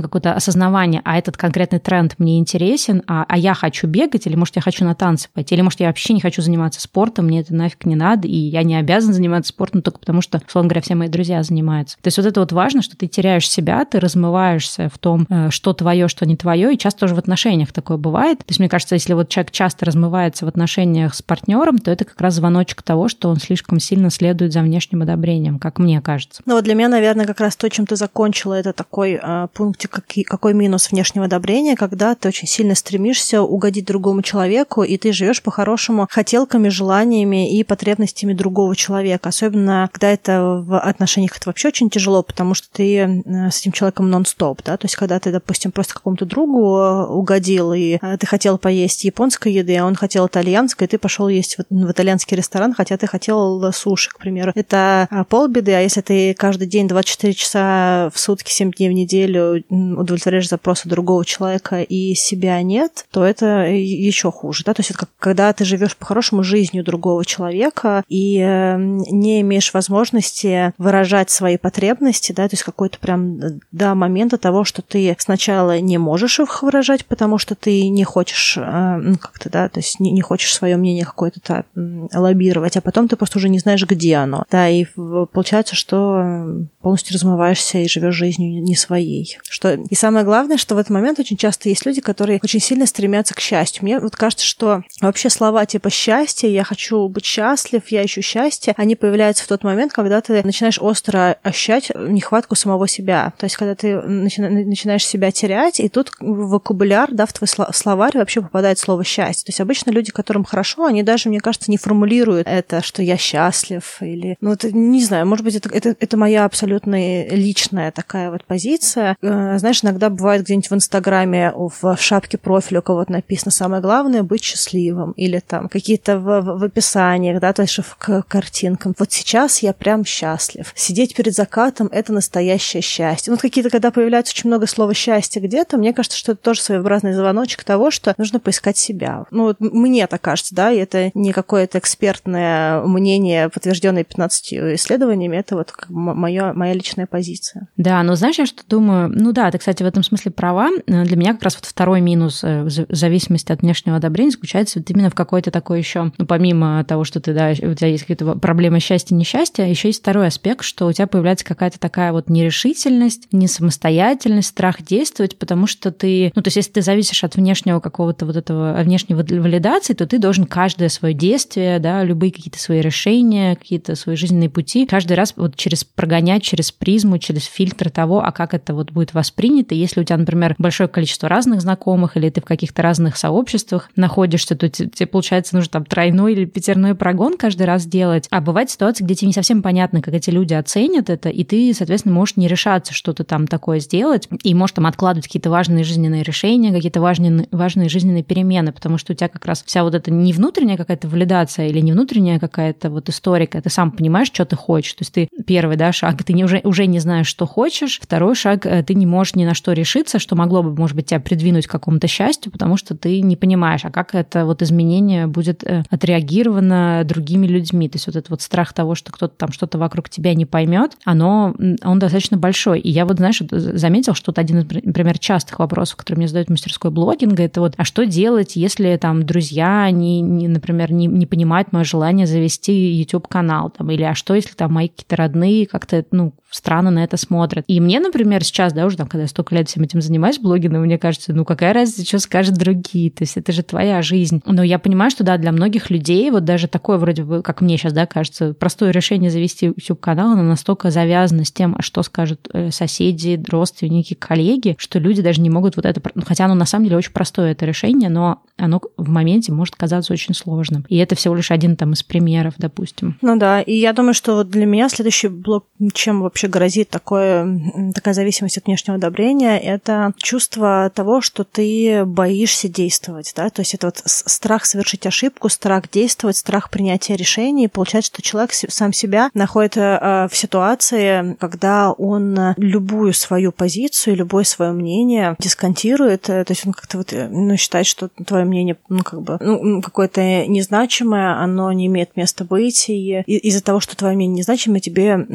эм, какое-то осознавание, а этот конкретный тренд мне интересен, а, а я хочу бегать, или, может, я хочу на танцы пойти, или, может, я вообще не хочу заниматься спортом, мне это нафиг не надо, и я не обязан заниматься спортом только потому, что, условно говоря, все мои друзья занимаются. То есть вот это вот важно, что ты теряешь себя, ты размываешься в том, э, что твое, что не твое, и часто тоже в отношениях такое бывает. То есть мне кажется, если вот человек часто размывается в отношениях с партнером, то это как раз звоночек того, что он слишком сильно следует за внешним одобрением, как мне кажется. Ну вот для меня, наверное, как раз то, чем ты закончила, это такой э, пунктик, какой, какой минус внешнего одобрения, когда ты очень сильно стремишься угодить другому человеку, и ты живешь по-хорошему хотелками, желаниями и потребностями другого человека. Особенно, когда это в отношениях это вообще очень тяжело, потому что ты э, с этим человеком нон-стоп, да, то есть когда ты, допустим, просто какому-то другу э, угодил, и э, ты хотел поесть японской еды, а он хотел итальянской, и ты пошел есть в, в итальянский ресторан, хотя ты хотел суши, к примеру. Это полбеды, а если ты каждый день 24 часа в сутки, 7 дней в неделю удовлетворяешь запросы другого человека и себя нет, то это еще хуже. Да? То есть это как, когда ты живешь по-хорошему жизнью другого человека и э, не имеешь возможности выражать свои потребности, да, то есть какой-то прям до момента того, что ты сначала не можешь их выражать, потому что ты не хочешь э, ну, как-то, да, то есть не, не хочешь свое мнение какое-то лоббировать, а потом ты просто уже не знаешь, где оно. Да, и получается, что полностью размываешься и живешь жизнью не своей. Что... И самое главное, что в этот момент очень часто есть люди, которые очень сильно стремятся к счастью. Мне вот кажется, что вообще слова типа «счастье», «я хочу быть счастлив», «я ищу счастье», они появляются в тот момент, когда ты начинаешь остро ощущать нехватку самого себя. То есть, когда ты начинаешь себя терять, и тут вокабуляр, да, в твой словарь вообще попадает слово «счастье». То есть обычно люди, которым хорошо, они даже, мне кажется, не формулируют это, что я счастлив, или, ну, это, не знаю, может быть, это, это, это моя абсолютно личная такая вот позиция. Э, знаешь, иногда бывает где-нибудь в Инстаграме в шапке профиля у кого-то написано «самое главное – быть счастливым» или там какие-то в, в описаниях, да, то есть к картинкам. Вот сейчас я прям счастлив. Сидеть перед закатом – это настоящее счастье. Ну, какие-то, когда появляется очень много слова «счастье» где-то, мне кажется, что это тоже своеобразный звоночек того, что нужно поискать себя. Ну, вот мне так кажется, да, и это не какое-то экспертное мнение, подтвержденное 15 исследованиями, это вот моя, моя личная позиция. Да, но знаешь, я что думаю? Ну да, ты, кстати, в этом смысле права. Для меня как раз вот второй минус э, в зависимости от внешнего одобрения заключается вот именно в какой-то такой еще, ну, помимо того, что ты, да, у тебя есть какие-то проблемы счастья, несчастья, еще есть второй аспект, что у тебя появляется какая-то такая вот нерешительность, несамостоятельность, страх действовать, потому что ты, ну, то есть если ты зависишь от внешнего какого-то вот этого, внешней валидации, то ты должен каждое свое действие, да, любые какие-то свои решения, какие-то свои жизненные пути, каждый раз вот через прогонять, через призму, через фильтр того, а как это вот будет воспринято. Если у тебя, например, большое количество разных знакомых, или ты в каких-то разных сообществах находишься, то тебе, получается, нужно там тройной или пятерной прогон каждый раз делать. А бывает ситуация, где тебе не совсем понятно, как эти люди оценят это, и ты, соответственно, можешь не решаться что-то там такое сделать, и можешь там откладывать какие-то важные жизненные решения, какие-то важные, важные жизненные перемены, потому что у тебя как раз вся вот эта не внутренняя какая-то валидация или не внутренняя какая-то вот историка, ты сам понимаешь, что ты хочешь. То есть ты первый, да, шаг, ты не, уже, уже не знаешь, что хочешь. Второй шаг, э, ты не можешь ни на что решиться, что могло бы, может быть, тебя придвинуть к какому-то счастью, потому что ты не понимаешь, а как это вот изменение будет э, отреагировано другими людьми. То есть вот этот вот страх того, что кто-то там что-то вокруг тебя не поймет, оно, он достаточно большой. И я вот, знаешь, заметил, что вот один из, например, частых вопросов, который мне задают в мастерской блогинга, это вот, а что делать, если там друзья, не, не, например, не, не понимают мое желание завести YouTube-канал, там, или а что, если там мои какие-то родные как-то, ну, странно на это смотрят. И мне, например, сейчас, да, уже там, когда я столько лет всем этим занимаюсь, блогингом, мне кажется, ну какая разница, что скажут другие, то есть это же твоя жизнь. Но я понимаю, что, да, для многих людей вот даже такое вроде бы, как мне сейчас, да, кажется, простое решение завести YouTube-канал, оно настолько завязано с тем, а что скажут э, соседи, родственники, коллеги, что люди даже не могут вот это... Ну, хотя оно на самом деле очень простое это решение, но оно в моменте может казаться очень сложным. И это всего лишь один там из примеров, допустим. Ну да, и я думаю, что вот для меня следующий блок, чем вообще грозит такое, такая зависимость от внешнего одобрения, это чувство того, что ты боишься действовать, да, то есть это вот страх совершить ошибку, страх действовать, страх принятия решений. Получается, что человек сам себя находит э, в ситуации, когда он любую свою позицию, любое свое мнение дисконтирует, э, то есть он как-то вот, э, ну, считает, что твое мнение, ну, как бы, ну, какое-то незначимое, оно не имеет места быть, и из-за того, что твое мнение незначимое, тебе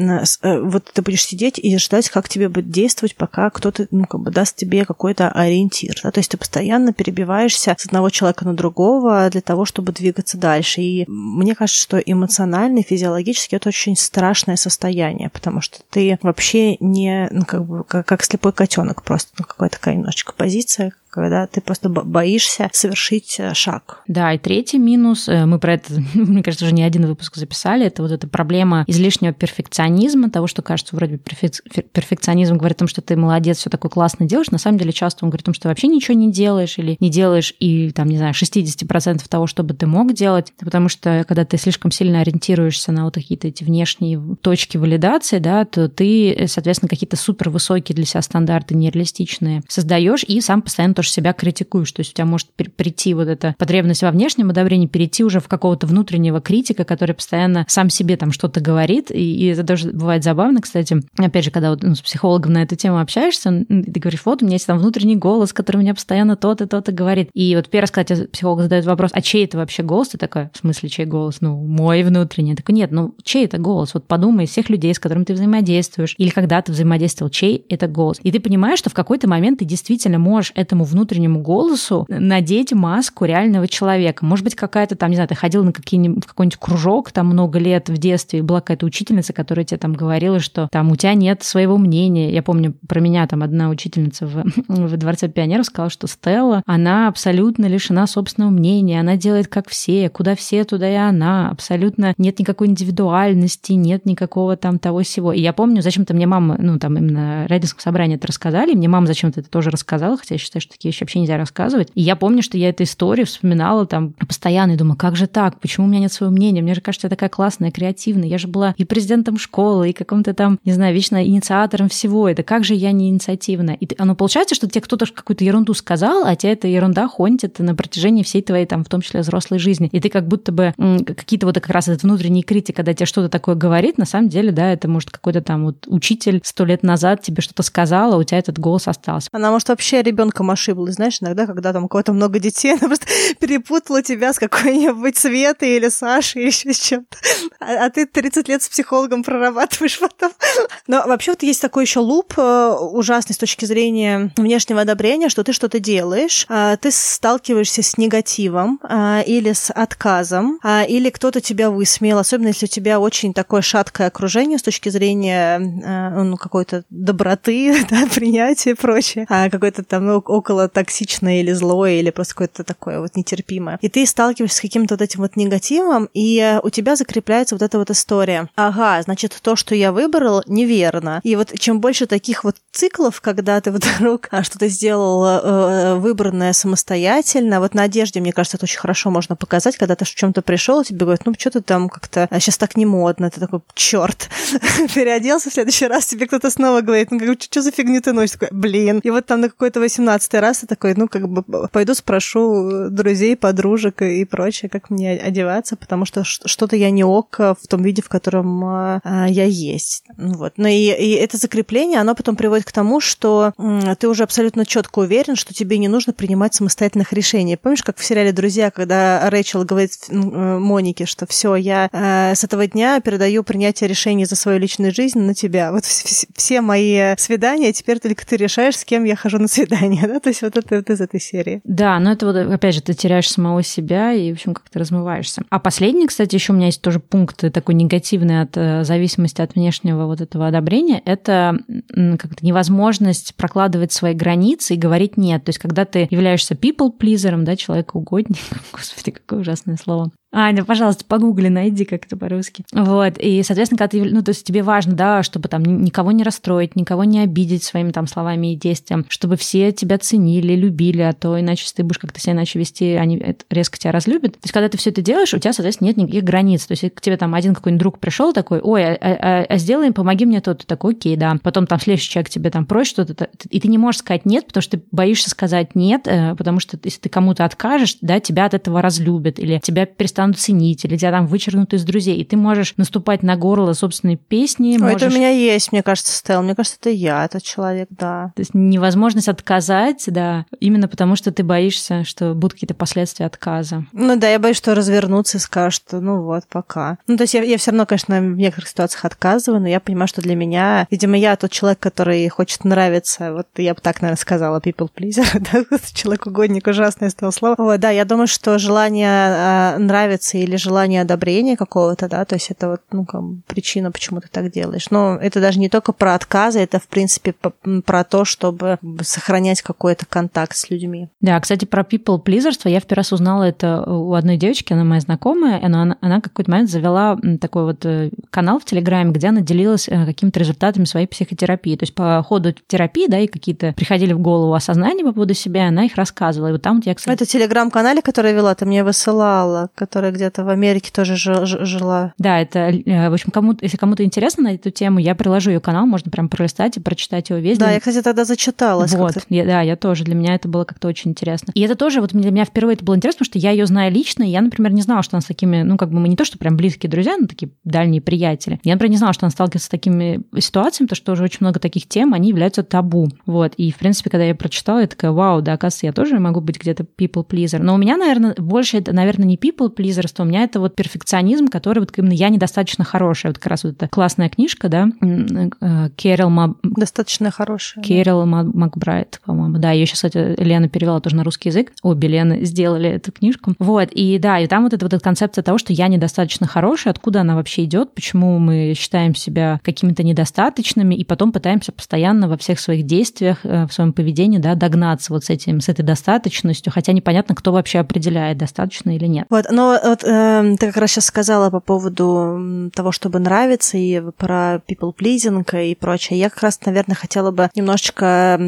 вот ты будешь сидеть и ждать, как тебе будет действовать, пока кто-то, ну, как бы даст тебе какой-то ориентир. Да? То есть ты постоянно перебиваешься с одного человека на другого для того, чтобы двигаться дальше. И мне кажется, что эмоционально, физиологически это очень страшное состояние, потому что ты вообще не, ну, как бы, как, как слепой котенок просто, ну, какая-то такая немножечко позиция, когда ты просто боишься совершить э, шаг. Да, и третий минус, э, мы про это, мне кажется, уже не один выпуск записали, это вот эта проблема излишнего перфекционизма, того, что кажется, вроде перфекционизм говорит о том, что ты молодец, все такое классно делаешь, на самом деле часто он говорит о том, что вообще ничего не делаешь или не делаешь и, там, не знаю, 60% того, что бы ты мог делать, потому что когда ты слишком сильно ориентируешься на вот какие-то эти внешние точки валидации, да, то ты, э, соответственно, какие-то супер высокие для себя стандарты нереалистичные создаешь и сам постоянно тоже себя критикуешь. То есть у тебя может прийти вот эта потребность во внешнем одобрении, перейти уже в какого-то внутреннего критика, который постоянно сам себе там что-то говорит. И, и это тоже бывает забавно, кстати. Опять же, когда вот, ну, с психологом на эту тему общаешься, ты говоришь, вот у меня есть там внутренний голос, который меня постоянно то-то, то-то говорит. И вот первый раз, когда психолог задает вопрос, а чей это вообще голос? Ты такой, в смысле, чей голос? Ну, мой внутренний. Я такой, нет, ну, чей это голос? Вот подумай из всех людей, с которыми ты взаимодействуешь, или когда ты взаимодействовал, чей это голос? И ты понимаешь, что в какой-то момент ты действительно можешь этому внутреннему голосу надеть маску реального человека. Может быть, какая-то там, не знаю, ты ходил на какие-нибудь, в какой-нибудь кружок там много лет в детстве, и была какая-то учительница, которая тебе там говорила, что там у тебя нет своего мнения. Я помню, про меня там одна учительница в, в Дворце пионеров сказала, что Стелла, она абсолютно лишена собственного мнения, она делает как все, куда все, туда и она. Абсолютно нет никакой индивидуальности, нет никакого там того всего. И я помню, зачем-то мне мама, ну там именно родительском собрании это рассказали, мне мама зачем-то это тоже рассказала, хотя я считаю, что такие вещи вообще нельзя рассказывать. И я помню, что я эту историю вспоминала там постоянно и думаю, как же так, почему у меня нет своего мнения, мне же кажется, я такая классная, креативная, я же была и президентом школы, и каким-то там, не знаю, вечно инициатором всего, это как же я не инициативна? И оно получается, что тебе кто-то какую-то ерунду сказал, а тебя эта ерунда хонтит на протяжении всей твоей, там, в том числе взрослой жизни. И ты как будто бы какие-то вот как раз этот внутренний критик, когда тебе что-то такое говорит, на самом деле, да, это может какой-то там вот учитель сто лет назад тебе что-то сказал, а у тебя этот голос остался. Она может вообще ребенком ошиблась, знаешь, иногда, когда там у кого-то много детей, она просто перепутала тебя с какой-нибудь Светой или Сашей или еще с чем-то. А, а ты 30 лет с психологом прорабатываешь потом. Но вообще вот есть такой еще луп э, ужасный с точки зрения внешнего одобрения, что ты что-то делаешь, а, ты сталкиваешься с негативом а, или с отказом, или кто-то тебя высмеял, особенно если у тебя очень такое шаткое окружение с точки зрения э, ну, какой-то доброты, да, принятия и прочее, а какое-то там ну, около токсичное или злое, или просто какое-то такое вот нетерпимое. И ты сталкиваешься с каким-то вот этим вот негативом, и э, у тебя закрепляется вот эта вот история. Ага, значит, то, что я выбрал, неверно. И вот чем больше таких вот циклов, когда ты вдруг а, что-то сделал э, выбранное самостоятельно, вот на одежде, мне кажется, это очень хорошо можно показать, когда ты в чем-то пришел, тебе говорят, ну, что ты там как-то сейчас так не модно, ты такой, черт, переоделся, в следующий раз тебе кто-то снова говорит, ну, что за фигню ты носишь? Такой, блин. И вот там на какой-то 18 раз ты такой, ну, как бы пойду спрошу друзей, подружек и прочее, как мне одеваться, потому что что-то я не ок в том виде, в котором а, я есть. Вот. Но и, и это закрепление, оно потом приводит к тому, что ты уже абсолютно четко уверен, что тебе не нужно принимать самостоятельных решений. Помнишь, как в сериале «Друзья», когда Рэйчел говорит э, Монике, что все, я э, с этого дня передаю принятие решений за свою личную жизнь на тебя. Вот все мои свидания, теперь только ты решаешь, с кем я хожу на свидание, да? То вот это вот из этой серии. Да, но это вот, опять же, ты теряешь самого себя и, в общем, как-то размываешься. А последний, кстати, еще у меня есть тоже пункт такой негативный от э, зависимости от внешнего вот этого одобрения, это как-то невозможность прокладывать свои границы и говорить нет. То есть, когда ты являешься people pleaser, да, человекоугодником, господи, какое ужасное слово, Аня, пожалуйста, погугли, найди как это по-русски. Вот, и, соответственно, когда ты, ну, то есть тебе важно, да, чтобы там никого не расстроить, никого не обидеть своими там словами и действиями, чтобы все тебя ценили, любили, а то иначе, ты будешь как-то себя иначе вести, они резко тебя разлюбят. То есть, когда ты все это делаешь, у тебя, соответственно, нет никаких границ. То есть, к тебе там один какой-нибудь друг пришел такой, ой, а, а, а, а сделай, помоги мне тут, ты такой, окей, да. Потом там следующий человек тебе там просит что-то, и ты не можешь сказать нет, потому что ты боишься сказать нет, э, потому что если ты кому-то откажешь, да, тебя от этого разлюбят, или тебя перестанут ценить, или тебя там вычеркнут из друзей, и ты можешь наступать на горло собственной песни. Ой, можешь... это у меня есть, мне кажется, Стелл. Мне кажется, это я, этот человек, да. То есть невозможность отказать, да, именно потому что ты боишься, что будут какие-то последствия отказа. Ну да, я боюсь, что развернуться и скажут, что ну вот, пока. Ну то есть я, я все равно, конечно, в некоторых ситуациях отказываю, но я понимаю, что для меня, видимо, я тот человек, который хочет нравиться, вот я бы так, наверное, сказала, people pleaser, да, человек-угодник, ужасное стало слово. Вот, да, я думаю, что желание э, нравиться или желание одобрения какого-то, да, то есть это вот, ну, как причина, почему ты так делаешь. Но это даже не только про отказы, это, в принципе, про то, чтобы сохранять какой-то контакт с людьми. Да, кстати, про people pleaserство я в первый раз узнала это у одной девочки, она моя знакомая, она, она, она какой-то момент завела такой вот э, канал в Телеграме, где она делилась э, какими-то результатами своей психотерапии. То есть по ходу терапии, да, и какие-то приходили в голову осознания по поводу себя, она их рассказывала. И вот там вот я, кстати... Это телеграм-канале, который вела, ты мне высылала, который где-то в Америке тоже жила. Да, это, э, в общем, кому если кому-то интересно на эту тему, я приложу ее канал, можно прям пролистать и прочитать его весь. Да, я, кстати, тогда зачиталась. Вот, я, да, я тоже. Для меня это было как-то очень интересно. И это тоже вот для меня впервые это было интересно, потому что я ее знаю лично, и я, например, не знала, что она с такими, ну, как бы мы не то, что прям близкие друзья, но такие дальние приятели. Я, например, не знала, что она сталкивается с такими ситуациями, потому что уже очень много таких тем, они являются табу. Вот. И, в принципе, когда я прочитала, я такая, вау, да, оказывается, я тоже могу быть где-то people pleaser. Но у меня, наверное, больше это, наверное, не people pleaser, у меня это вот перфекционизм, который вот именно я недостаточно хорошая. Вот как раз вот эта классная книжка, да, э, Кэрол Маб... Достаточно хорошая. Кэрол да. Макбрайт, по-моему. Да, ее сейчас, кстати, Лена перевела тоже на русский язык. Обе Лены сделали эту книжку. Вот, и да, и там вот эта вот эта концепция того, что я недостаточно хорошая, откуда она вообще идет, почему мы считаем себя какими-то недостаточными, и потом пытаемся постоянно во всех своих действиях, э, в своем поведении, да, догнаться вот с этим, с этой достаточностью, хотя непонятно, кто вообще определяет, достаточно или нет. Вот, но Вот э, ты как раз сейчас сказала по поводу того, чтобы нравиться, и про people pleasing и прочее. Я как раз, наверное, хотела бы немножечко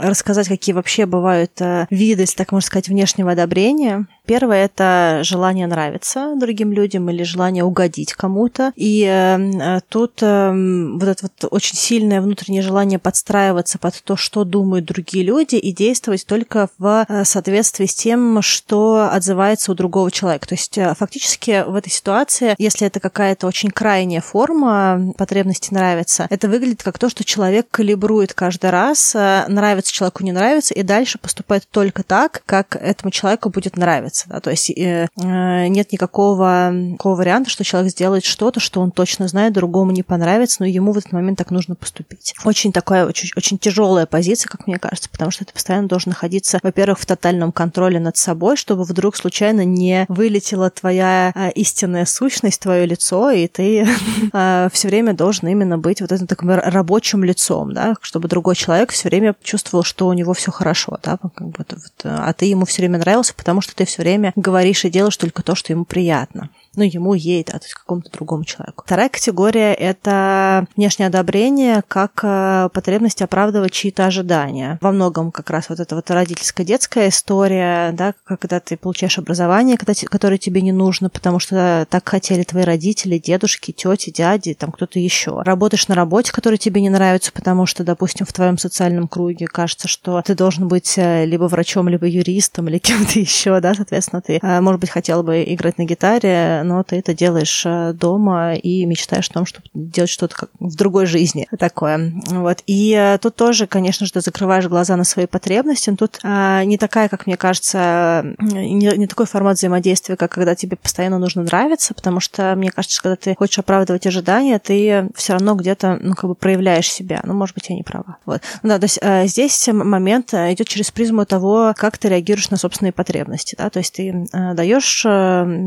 рассказать, какие вообще бывают э, виды, если так можно сказать, внешнего одобрения. Первое – это желание нравиться другим людям или желание угодить кому-то. И э, тут э, вот это вот очень сильное внутреннее желание подстраиваться под то, что думают другие люди, и действовать только в э, соответствии с тем, что отзывается у другого человека. То есть э, фактически в этой ситуации, если это какая-то очень крайняя форма потребности нравится, это выглядит как то, что человек калибрует каждый раз, э, нравится человеку, не нравится, и дальше поступает только так, как этому человеку будет нравиться нравится. Да? То есть э, э, нет никакого такого варианта, что человек сделает что-то, что он точно знает, другому не понравится, но ему в этот момент так нужно поступить. Очень такая, очень, очень тяжелая позиция, как мне кажется, потому что ты постоянно должен находиться, во-первых, в тотальном контроле над собой, чтобы вдруг случайно не вылетела твоя э, истинная сущность, твое лицо, и ты э, все время должен именно быть вот этим таким рабочим лицом, да, чтобы другой человек все время чувствовал, что у него все хорошо, да, как бы, вот, а ты ему все время нравился, потому что ты все время время говоришь и делаешь только то, что ему приятно ну, ему, ей, да, то есть какому-то другому человеку. Вторая категория — это внешнее одобрение как э, потребность оправдывать чьи-то ожидания. Во многом как раз вот эта вот родительская детская история, да, когда ты получаешь образование, которое тебе не нужно, потому что так хотели твои родители, дедушки, тети, дяди, там кто-то еще. Работаешь на работе, которая тебе не нравится, потому что, допустим, в твоем социальном круге кажется, что ты должен быть э, либо врачом, либо юристом, или кем-то еще, да, соответственно, ты, э, может быть, хотел бы играть на гитаре, но ты это делаешь э, дома и мечтаешь о том, чтобы делать что-то в другой жизни такое. Вот. И э, тут тоже, конечно же, ты закрываешь глаза на свои потребности. Но тут а, не такая, как мне кажется, не, не такой формат взаимодействия, как когда тебе постоянно нужно нравиться, потому что, мне кажется, когда ты хочешь оправдывать ожидания, ты все равно где-то, ну, как бы проявляешь себя. Ну, может быть, я не права. Вот. Ну, да, то есть здесь момент идет через призму того, как ты реагируешь на собственные потребности. Да? То есть ты даешь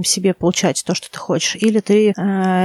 себе получать то, что ты хочешь, или ты э,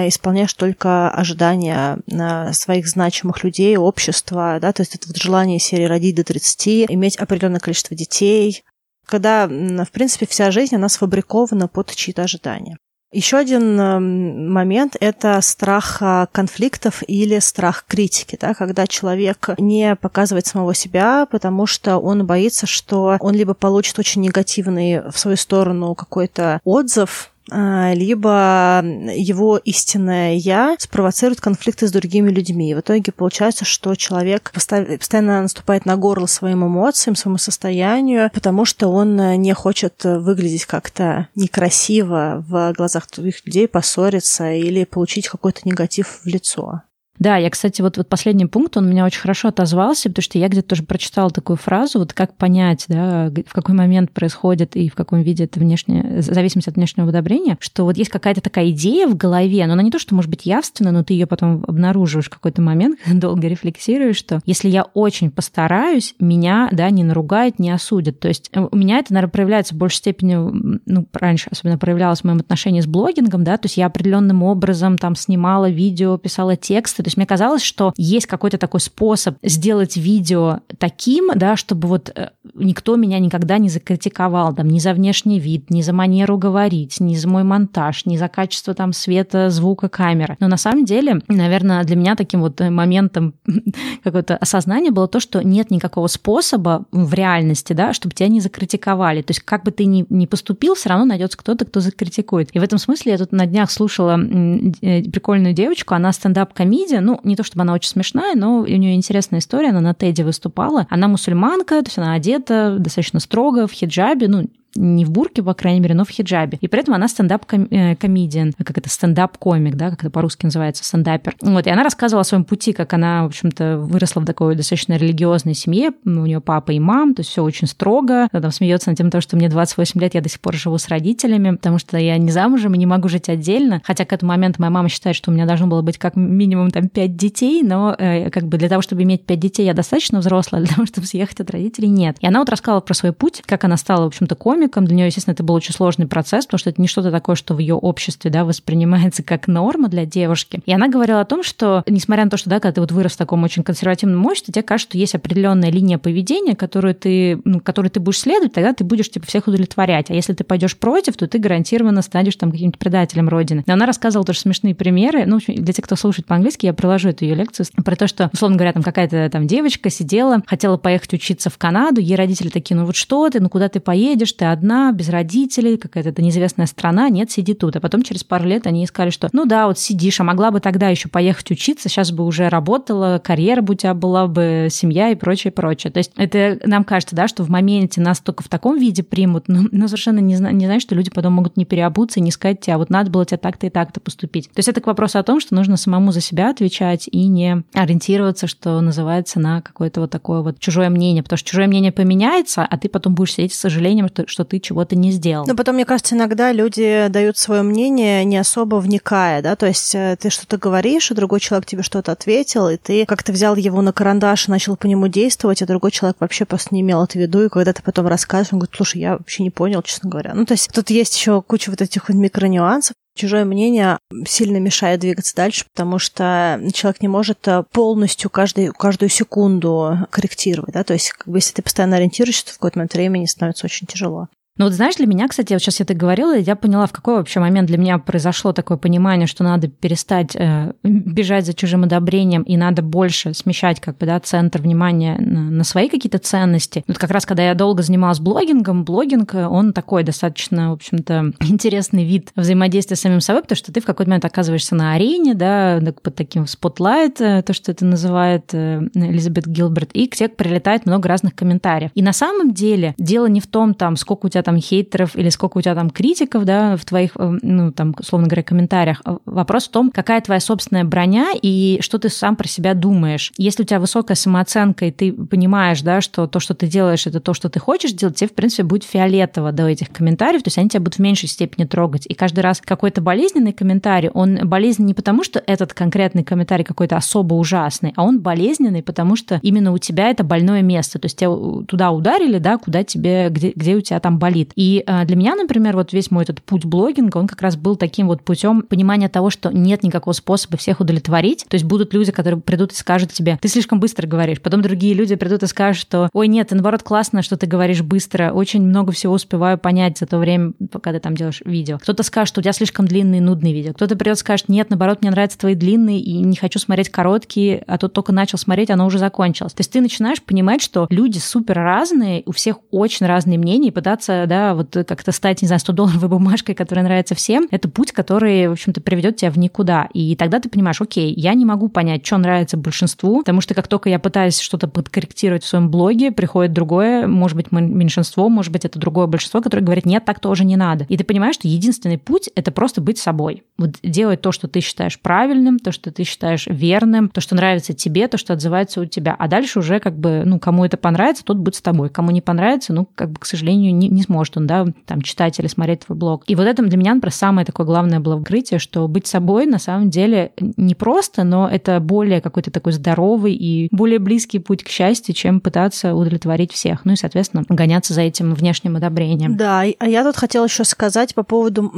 исполняешь только ожидания э, своих значимых людей, общества, да, то есть это вот желание серии родить до 30, иметь определенное количество детей, когда, в принципе, вся жизнь, она сфабрикована под чьи-то ожидания. Еще один эм, момент – это страх э, конфликтов или страх критики, да, когда человек не показывает самого себя, потому что он боится, что он либо получит очень негативный в свою сторону какой-то отзыв, либо его истинное «я» спровоцирует конфликты с другими людьми. И в итоге получается, что человек постоянно наступает на горло своим эмоциям, своему состоянию, потому что он не хочет выглядеть как-то некрасиво в глазах других людей, поссориться или получить какой-то негатив в лицо. Да, я, кстати, вот, вот последний пункт, он у меня очень хорошо отозвался, потому что я где-то тоже прочитала такую фразу, вот как понять, да, в какой момент происходит и в каком виде это внешнее, зависимость от внешнего одобрения, что вот есть какая-то такая идея в голове, но она не то, что может быть явственна, но ты ее потом обнаруживаешь в какой-то момент, долго рефлексируешь, что если я очень постараюсь, меня, да, не наругают, не осудят. То есть э, у меня это, наверное, проявляется в большей степени, ну, раньше особенно проявлялось в моем отношении с блогингом, да, то есть я определенным образом там снимала видео, писала тексты, то есть мне казалось, что есть какой-то такой способ сделать видео таким, да, чтобы вот э, никто меня никогда не закритиковал, там, ни за внешний вид, ни за манеру говорить, ни за мой монтаж, ни за качество там света, звука, камеры. Но на самом деле, наверное, для меня таким вот моментом какое-то осознание было то, что нет никакого способа в реальности, да, чтобы тебя не закритиковали. То есть как бы ты ни, ни поступил, все равно найдется кто-то, кто закритикует. И в этом смысле я тут на днях слушала э, прикольную девочку, она стендап-комедия, Индия, ну, не то чтобы она очень смешная, но у нее интересная история, она на Теди выступала. Она мусульманка, то есть она одета достаточно строго, в хиджабе, ну, не в бурке, по крайней мере, но в хиджабе. И при этом она стендап-комедиан, э, как это, стендап-комик, да, как это по-русски называется, стендапер. Вот, и она рассказывала о своем пути, как она, в общем-то, выросла в такой достаточно религиозной семье, у нее папа и мам, то есть все очень строго. Она там смеется над тем, что мне 28 лет, я до сих пор живу с родителями, потому что я не замужем и не могу жить отдельно. Хотя к этому моменту моя мама считает, что у меня должно было быть как минимум там 5 детей, но э, как бы для того, чтобы иметь 5 детей, я достаточно взрослая, для того, чтобы съехать от родителей, нет. И она вот рассказывала про свой путь, как она стала, в общем-то, комиком, академиком. Для нее, естественно, это был очень сложный процесс, потому что это не что-то такое, что в ее обществе да, воспринимается как норма для девушки. И она говорила о том, что, несмотря на то, что да, когда ты вот вырос в таком очень консервативном обществе, тебе кажется, что есть определенная линия поведения, которую ты, ну, которой ты будешь следовать, тогда ты будешь типа всех удовлетворять. А если ты пойдешь против, то ты гарантированно станешь там каким-то предателем Родины. Но она рассказывала тоже смешные примеры. Ну, для тех, кто слушает по-английски, я приложу эту ее лекцию про то, что, условно говоря, там какая-то там девочка сидела, хотела поехать учиться в Канаду, ей родители такие, ну вот что ты, ну куда ты поедешь, ты одна, без родителей, какая-то неизвестная страна, нет, сиди тут. А потом через пару лет они искали, что ну да, вот сидишь, а могла бы тогда еще поехать учиться, сейчас бы уже работала, карьера бы у тебя была бы, семья и прочее, прочее. То есть это нам кажется, да, что в моменте нас только в таком виде примут, но, но совершенно не, зна- не знаешь, что люди потом могут не переобуться и не сказать тебе, а вот надо было тебе так-то и так-то поступить. То есть это к вопросу о том, что нужно самому за себя отвечать и не ориентироваться, что называется, на какое-то вот такое вот чужое мнение, потому что чужое мнение поменяется, а ты потом будешь сидеть с сожалением, что, что ты чего-то не сделал. Но потом, мне кажется, иногда люди дают свое мнение, не особо вникая, да, то есть э, ты что-то говоришь, и другой человек тебе что-то ответил, и ты как-то взял его на карандаш и начал по нему действовать, а другой человек вообще просто не имел это в виду, и когда ты потом рассказываешь, он говорит, слушай, я вообще не понял, честно говоря. Ну, то есть тут есть еще куча вот этих вот микронюансов. Чужое мнение сильно мешает двигаться дальше, потому что человек не может э, полностью каждый, каждую секунду корректировать. Да? То есть, как бы, если ты постоянно ориентируешься, то в какой-то момент времени становится очень тяжело. Ну вот знаешь, для меня, кстати, вот сейчас я так говорила, я поняла, в какой вообще момент для меня произошло такое понимание, что надо перестать э, бежать за чужим одобрением и надо больше смещать как бы, да, центр внимания на, на свои какие-то ценности. Вот как раз, когда я долго занималась блогингом, блогинг, он такой достаточно, в общем-то, интересный вид взаимодействия с самим собой, потому что ты в какой-то момент оказываешься на арене, да, под таким spotlight, э, то, что это называет э, Элизабет Гилберт, и к тебе прилетает много разных комментариев. И на самом деле дело не в том, там, сколько у тебя там хейтеров или сколько у тебя там критиков, да, в твоих, э, ну, там, условно говоря, комментариях. А вопрос в том, какая твоя собственная броня и что ты сам про себя думаешь. Если у тебя высокая самооценка, и ты понимаешь, да, что то, что ты делаешь, это то, что ты хочешь делать, тебе, в принципе, будет фиолетово до этих комментариев, то есть они тебя будут в меньшей степени трогать. И каждый раз какой-то болезненный комментарий, он болезненный не потому, что этот конкретный комментарий какой-то особо ужасный, а он болезненный, потому что именно у тебя это больное место. То есть тебя туда ударили, да, куда тебе, где, где у тебя там болит болит. И а, для меня, например, вот весь мой этот путь блогинга, он как раз был таким вот путем понимания того, что нет никакого способа всех удовлетворить. То есть будут люди, которые придут и скажут тебе, ты слишком быстро говоришь. Потом другие люди придут и скажут, что, ой, нет, наоборот, классно, что ты говоришь быстро, очень много всего успеваю понять за то время, пока ты там делаешь видео. Кто-то скажет, что у тебя слишком длинные, нудные видео. Кто-то придет и скажет, нет, наоборот, мне нравятся твои длинные, и не хочу смотреть короткие, а тут только начал смотреть, оно уже закончилось. То есть ты начинаешь понимать, что люди супер разные, у всех очень разные мнения, и пытаться да, вот как-то стать, не знаю, 100-долларовой бумажкой, которая нравится всем, это путь, который, в общем-то, приведет тебя в никуда. И тогда ты понимаешь, окей, я не могу понять, что нравится большинству, потому что как только я пытаюсь что-то подкорректировать в своем блоге, приходит другое, может быть, меньшинство, может быть, это другое большинство, которое говорит, нет, так тоже не надо. И ты понимаешь, что единственный путь — это просто быть собой. Вот делать то, что ты считаешь правильным, то, что ты считаешь верным, то, что нравится тебе, то, что отзывается у тебя. А дальше уже как бы, ну, кому это понравится, тот будет с тобой. Кому не понравится, ну, как бы, к сожалению, не, не сможет он, да, там, читать или смотреть твой блог. И вот это для меня, например, самое такое главное было вскрытие, что быть собой на самом деле не просто, но это более какой-то такой здоровый и более близкий путь к счастью, чем пытаться удовлетворить всех. Ну и, соответственно, гоняться за этим внешним одобрением. Да, а я тут хотела еще сказать по поводу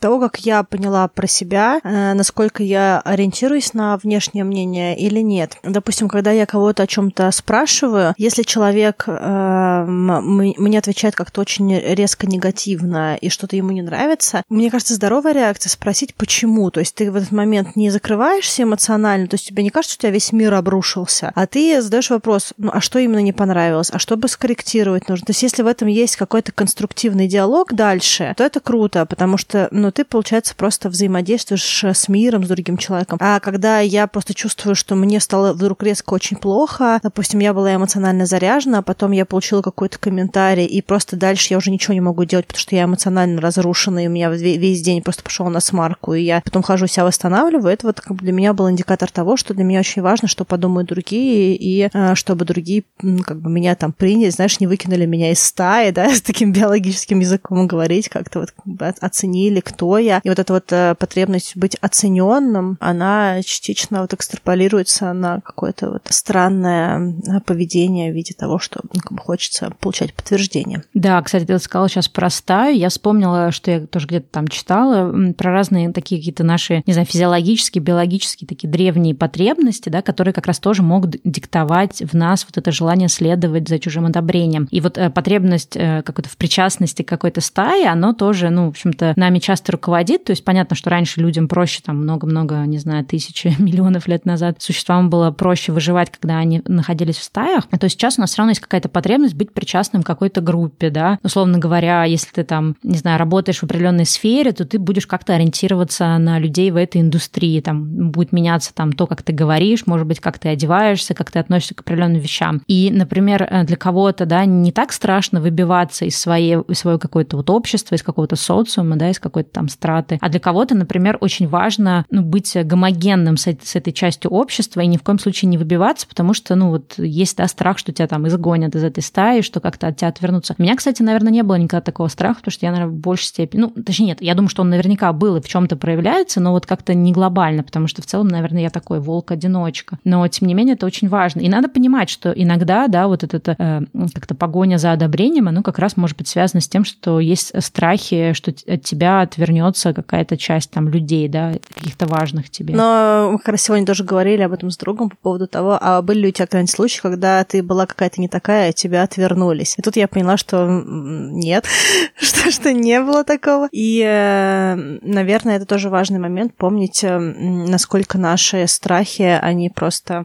того, как я поняла про себя, э, насколько я ориентируюсь на внешнее мнение или нет. Допустим, когда я кого-то о чем-то спрашиваю, если человек э, мне отвечает как-то очень резко негативно и что-то ему не нравится, мне кажется, здоровая реакция спросить, почему. То есть ты в этот момент не закрываешься эмоционально, то есть тебе не кажется, что у тебя весь мир обрушился, а ты задаешь вопрос, ну а что именно не понравилось, а что бы скорректировать нужно. То есть если в этом есть какой-то конструктивный диалог дальше, то это круто, потому что, ну, ты, получается, просто взаимодействуешь с миром, с другим человеком. А когда я просто чувствую, что мне стало вдруг резко очень плохо, допустим, я была эмоционально заряжена, а потом я получила какой-то комментарий, и просто дальше я уже ничего не могу делать, потому что я эмоционально разрушена, и у меня весь день просто пошел на смарку, и я потом хожу себя восстанавливаю, это вот для меня был индикатор того, что для меня очень важно, что подумают другие, и а, чтобы другие как бы меня там приняли, знаешь, не выкинули меня из стаи, да, с таким биологическим языком говорить, как-то вот как бы оценили, кто я. И вот эта вот э, потребность быть оцененным, она частично вот экстраполируется на какое-то вот странное поведение в виде того, что ну, как бы хочется получать подтверждение. Да, кстати, ты сказала сейчас про стаю. Я вспомнила, что я тоже где-то там читала про разные такие какие-то наши, не знаю, физиологические, биологические такие древние потребности, да, которые как раз тоже могут диктовать в нас вот это желание следовать за чужим одобрением. И вот э, потребность э, какой-то в причастности к какой-то стае, оно тоже, ну, в общем-то, нами часто руководит. То есть понятно, что раньше людям проще, там, много-много, не знаю, тысячи, миллионов лет назад существам было проще выживать, когда они находились в стаях. То есть сейчас у нас все равно есть какая-то потребность быть причастным к какой-то группе, да. Условно говоря, если ты там, не знаю, работаешь в определенной сфере, то ты будешь как-то ориентироваться на людей в этой индустрии. Там будет меняться там то, как ты говоришь, может быть, как ты одеваешься, как ты относишься к определенным вещам. И, например, э, для кого-то, да, не так страшно выбиваться из, своей, из своего какого-то вот общества, из какого-то социума, да, из какой-то там страты. А для кого-то, например, очень важно ну, быть гомогенным с, с этой частью общества и ни в коем случае не выбиваться, потому что, ну, вот есть, да, страх, что тебя там изгонят из этой стаи, что как-то от тебя отвернутся. Меня, кстати, наверное, не было никогда такого страха, потому что я, наверное, в большей степени, ну, точнее, нет, я думаю, что он наверняка был и в чем-то проявляется, но вот как-то не глобально, потому что в целом, наверное, я такой волк-одиночка. Но, тем не менее, это очень важно. И надо понимать, что иногда, да, вот эта э, как-то погоня за одобрением, оно как раз может быть связано с тем, что есть страхи, что от тебя отвернется какая-то часть там людей, да, каких-то важных тебе. Но мы как раз сегодня тоже говорили об этом с другом по поводу того, а были ли у тебя какие-нибудь случаи, когда ты была какая-то не такая, а тебя отвернулись? И тут я поняла, что нет, что, что не было такого. И, э, наверное, это тоже важный момент, помнить, э, насколько наши страхи, они просто...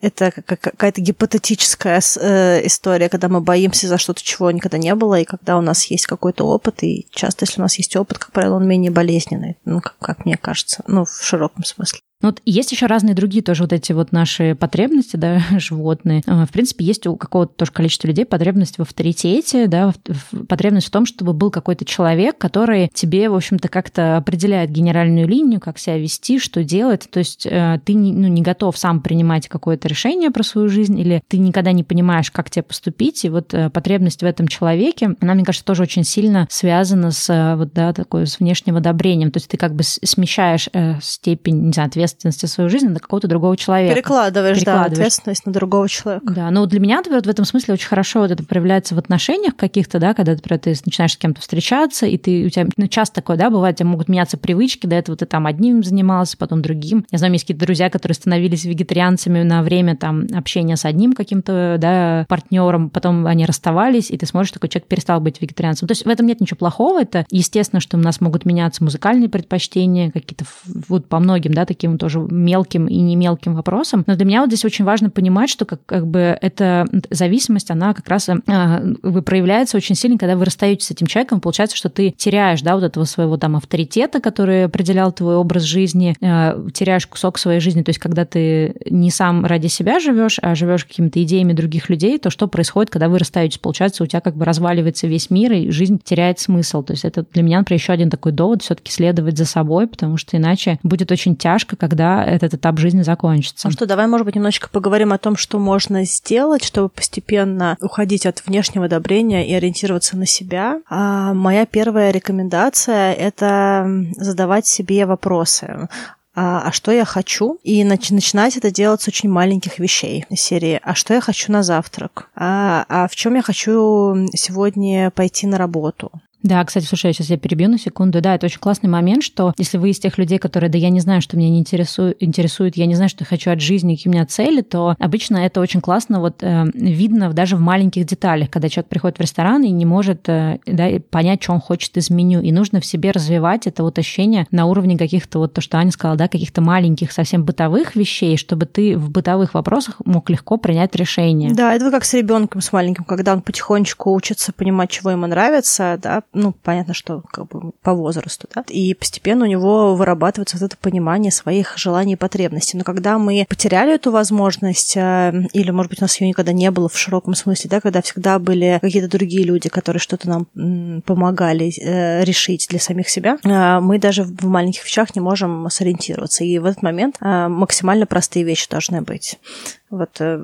Это какая-то гипотетическая э, история, когда мы боимся за что-то, чего никогда не было, и когда у нас есть какой-то опыт, и часто, если у нас есть опыт, как правило, он менее болезненный, ну, как, как мне кажется, ну, в широком смысле. Ну, вот есть еще разные другие тоже вот эти вот наши потребности, да, животные. А, в принципе, есть у какого-то тоже количества людей потребность в авторитете, да, потребность в том, чтобы был какой-то человек, который тебе, в общем-то, как-то определяет генеральную линию, как себя вести, что делать. То есть э, ты ну, не готов сам принимать какое-то решение про свою жизнь, или ты никогда не понимаешь, как тебе поступить. И вот э, потребность в этом человеке, она, мне кажется, тоже очень сильно связана с э, вот, да, такой, с внешним одобрением. То есть ты как бы смещаешь степень, не знаю, ответственности ответственности свою жизнь на какого-то другого человека. Перекладываешь, Перекладываешь. да, ответственность на другого человека. Да, но для меня, например, в этом смысле очень хорошо вот это проявляется в отношениях каких-то, да, когда, например, ты начинаешь с кем-то встречаться, и ты, у тебя, ну, часто такое, да, бывает, у тебя могут меняться привычки, до этого ты там одним занимался, потом другим. Я знаю, есть какие-то друзья, которые становились вегетарианцами на время там общения с одним каким-то, да, партнером, потом они расставались, и ты смотришь, такой человек перестал быть вегетарианцем. То есть в этом нет ничего плохого, это естественно, что у нас могут меняться музыкальные предпочтения, какие-то вот по многим, да, таким тоже мелким и не мелким вопросам. Но для меня вот здесь очень важно понимать, что как, как бы эта зависимость, она как раз э, проявляется очень сильно, когда вы расстаетесь с этим человеком. Получается, что ты теряешь, да, вот этого своего там авторитета, который определял твой образ жизни, э, теряешь кусок своей жизни. То есть, когда ты не сам ради себя живешь, а живешь какими-то идеями других людей, то что происходит, когда вы расстаетесь? Получается, у тебя как бы разваливается весь мир, и жизнь теряет смысл. То есть, это для меня, например, еще один такой довод все-таки следовать за собой, потому что иначе будет очень тяжко, когда этот этап жизни закончится. Ну что, давай, может быть, немножечко поговорим о том, что можно сделать, чтобы постепенно уходить от внешнего одобрения и ориентироваться на себя. А моя первая рекомендация — это задавать себе вопросы а, а что я хочу, и нач- начинать это делать с очень маленьких вещей серии. А что я хочу на завтрак? А, а в чем я хочу сегодня пойти на работу? Да, кстати, слушай, я сейчас я перебью на секунду. Да, это очень классный момент, что если вы из тех людей, которые, да, я не знаю, что меня не интересует, интересует я не знаю, что я хочу от жизни, какие у меня цели, то обычно это очень классно вот э, видно даже в маленьких деталях, когда человек приходит в ресторан и не может э, да, понять, что он хочет из меню, и нужно в себе развивать это вот ощущение на уровне каких-то, вот то, что Аня сказала, да, каких-то маленьких, совсем бытовых вещей, чтобы ты в бытовых вопросах мог легко принять решение. Да, это как с ребенком, с маленьким, когда он потихонечку учится понимать, чего ему нравится, да, ну, понятно, что как бы по возрасту, да, и постепенно у него вырабатывается вот это понимание своих желаний и потребностей. Но когда мы потеряли эту возможность, э, или, может быть, у нас ее никогда не было в широком смысле, да, когда всегда были какие-то другие люди, которые что-то нам помогали э, решить для самих себя, э, мы даже в маленьких вещах не можем сориентироваться. И в этот момент максимально простые вещи должны быть. Вот э,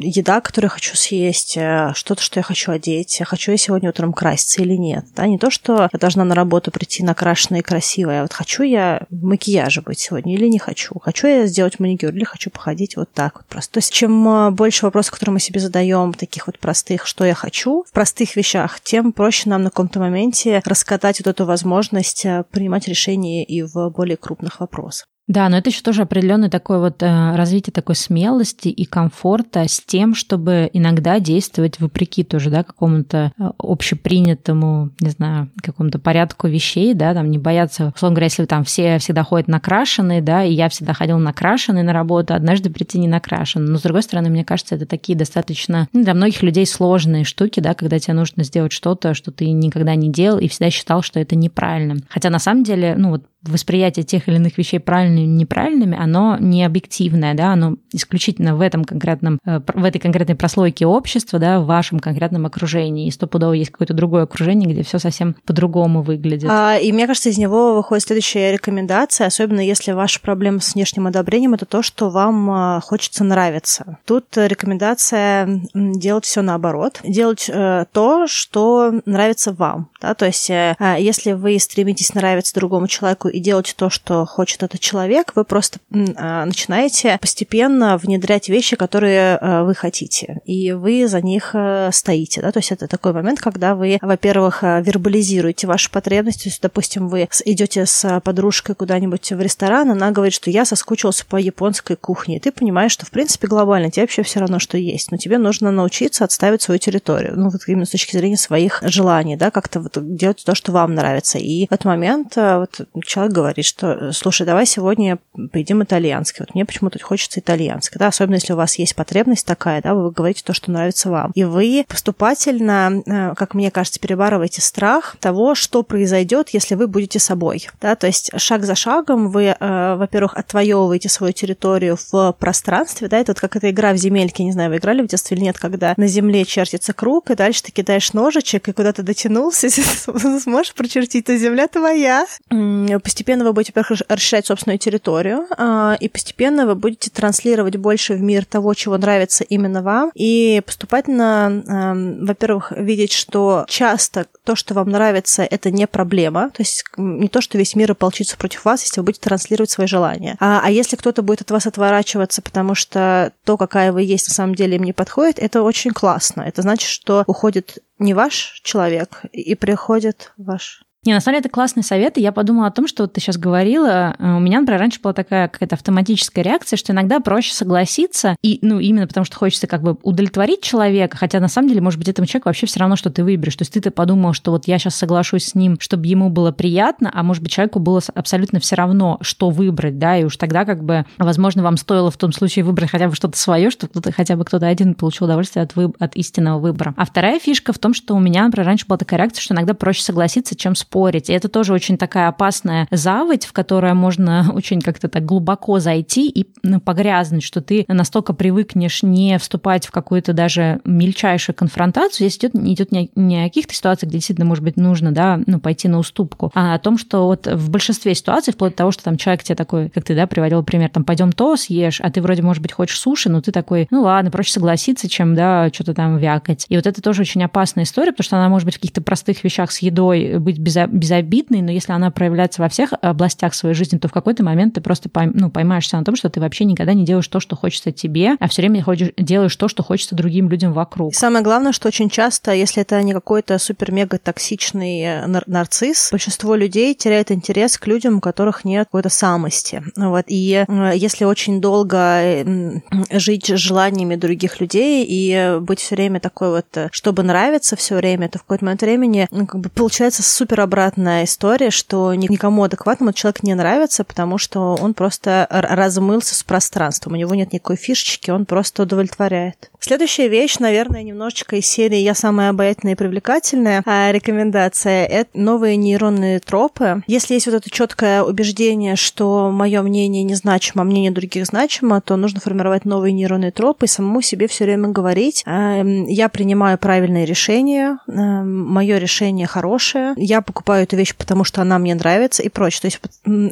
еда, которую я хочу съесть, э, что-то, что я хочу одеть, хочу я сегодня утром краситься или нет. Да? Не то, что я должна на работу прийти накрашенная и красивая, а вот хочу я в макияже быть сегодня или не хочу. Хочу я сделать маникюр или хочу походить вот так вот просто. То есть чем э, больше вопросов, которые мы себе задаем, таких вот простых, что я хочу, в простых вещах, тем проще нам на каком-то моменте раскатать вот эту возможность принимать решения и в более крупных вопросах. Да, но это еще тоже определенное такое вот э, развитие такой смелости и комфорта с тем, чтобы иногда действовать вопреки тоже, да, какому-то э, общепринятому, не знаю, какому-то порядку вещей, да, там не бояться, условно говоря, если там все всегда ходят накрашенные, да, и я всегда ходил накрашенный на работу, однажды прийти не накрашен. Но, с другой стороны, мне кажется, это такие достаточно ну, для многих людей сложные штуки, да, когда тебе нужно сделать что-то, что ты никогда не делал и всегда считал, что это неправильно. Хотя на самом деле, ну вот восприятие тех или иных вещей правильными или неправильными, оно не объективное, да, оно исключительно в этом конкретном, э, в этой конкретной прослойке общества, да, в вашем конкретном окружении. И стопудово есть какое-то другое окружение, где все совсем по-другому выглядит. А, и мне кажется, из него выходит следующая рекомендация, особенно если ваша проблема с внешним одобрением, это то, что вам а, хочется нравиться. Тут рекомендация делать все наоборот, делать э, то, что нравится вам, да, то есть э, а, если вы стремитесь нравиться другому человеку и делаете то, что хочет этот человек, вы просто а, начинаете постепенно внедрять вещи, которые а, вы хотите, и вы за них а, стоите. Да? То есть это такой момент, когда вы, во-первых, вербализируете ваши потребности. То есть, допустим, вы идете с подружкой куда-нибудь в ресторан, она говорит, что я соскучился по японской кухне. И ты понимаешь, что, в принципе, глобально тебе вообще все равно, что есть. Но тебе нужно научиться отставить свою территорию. Ну, вот именно с точки зрения своих желаний, да, как-то вот делать то, что вам нравится. И в этот момент вот человек человек говорит, что, слушай, давай сегодня поедим итальянский. Вот мне почему-то хочется итальянский, да, особенно если у вас есть потребность такая, да, вы говорите то, что нравится вам. И вы поступательно, э, как мне кажется, перебарываете страх того, что произойдет, если вы будете собой, да, то есть шаг за шагом вы, э, во-первых, отвоевываете свою территорию в пространстве, да, это вот как эта игра в земельке, не знаю, вы играли в детстве или нет, когда на земле чертится круг, и дальше ты кидаешь ножичек, и куда-то дотянулся, сможешь прочертить, то земля твоя постепенно вы будете, во-первых, расширять собственную территорию, а, и постепенно вы будете транслировать больше в мир того, чего нравится именно вам, и поступательно, во-первых, видеть, что часто то, что вам нравится, это не проблема, то есть не то, что весь мир ополчится против вас, если вы будете транслировать свои желания. А, а если кто-то будет от вас отворачиваться, потому что то, какая вы есть, на самом деле им не подходит, это очень классно. Это значит, что уходит не ваш человек и приходит ваш не, на самом деле это классный совет, и я подумала о том, что вот ты сейчас говорила, э, у меня, например, раньше была такая какая-то автоматическая реакция, что иногда проще согласиться, и, ну, именно потому что хочется как бы удовлетворить человека, хотя на самом деле, может быть, этому человеку вообще все равно, что ты выберешь. То есть ты-то подумал, что вот я сейчас соглашусь с ним, чтобы ему было приятно, а может быть, человеку было абсолютно все равно, что выбрать, да, и уж тогда как бы, возможно, вам стоило в том случае выбрать хотя бы что-то свое, чтобы кто-то, хотя бы кто-то один получил удовольствие от, вы... от истинного выбора. А вторая фишка в том, что у меня, например, раньше была такая реакция, что иногда проще согласиться, чем спорить. И это тоже очень такая опасная заводь, в которую можно очень как-то так глубоко зайти и ну, погрязнуть, что ты настолько привыкнешь не вступать в какую-то даже мельчайшую конфронтацию. Здесь идет, идет не, не о каких-то ситуациях, где действительно, может быть, нужно да, ну, пойти на уступку, а о том, что вот в большинстве ситуаций, вплоть до того, что там человек тебе такой, как ты, да, приводил пример, там, пойдем то съешь, а ты вроде, может быть, хочешь суши, но ты такой, ну ладно, проще согласиться, чем, да, что-то там вякать. И вот это тоже очень опасная история, потому что она может быть в каких-то простых вещах с едой быть безо- безобидной, но если она проявляется во всех областях своей жизни, то в какой-то момент ты просто ну, поймаешься на том, что ты вообще никогда не делаешь то, что хочется тебе, а все время ходишь, делаешь то, что хочется другим людям вокруг. самое главное, что очень часто, если это не какой-то супер-мега токсичный э, нар- нарцисс, большинство людей теряет интерес к людям, у которых нет какой-то самости. Вот. И э, если очень долго жить желаниями других людей и быть все время такой вот, э, чтобы нравиться все время, то в какой-то момент времени ну, как бы получается супер обратная история, что никому адекватному человек не нравится, потому что он просто размылся с пространством. У него нет никакой фишечки, он просто удовлетворяет. Следующая вещь, наверное, немножечко из серии «Я самая обаятельная и привлекательная». А рекомендация — это новые нейронные тропы. Если есть вот это четкое убеждение, что мое мнение не значимо, а мнение других значимо, то нужно формировать новые нейронные тропы и самому себе все время говорить «Я принимаю правильные решения, мое решение хорошее, я покупаю покупаю эту вещь, потому что она мне нравится и прочее. То есть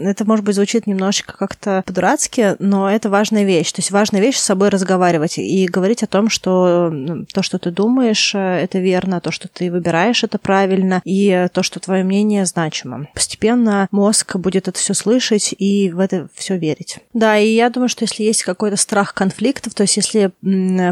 это, может быть, звучит немножечко как-то по-дурацки, но это важная вещь. То есть важная вещь с собой разговаривать и говорить о том, что то, что ты думаешь, э, это верно, то, что ты выбираешь, это правильно, и то, что твое мнение значимо. Постепенно мозг будет это все слышать и в это все верить. Да, и я думаю, что если есть какой-то страх конфликтов, то есть если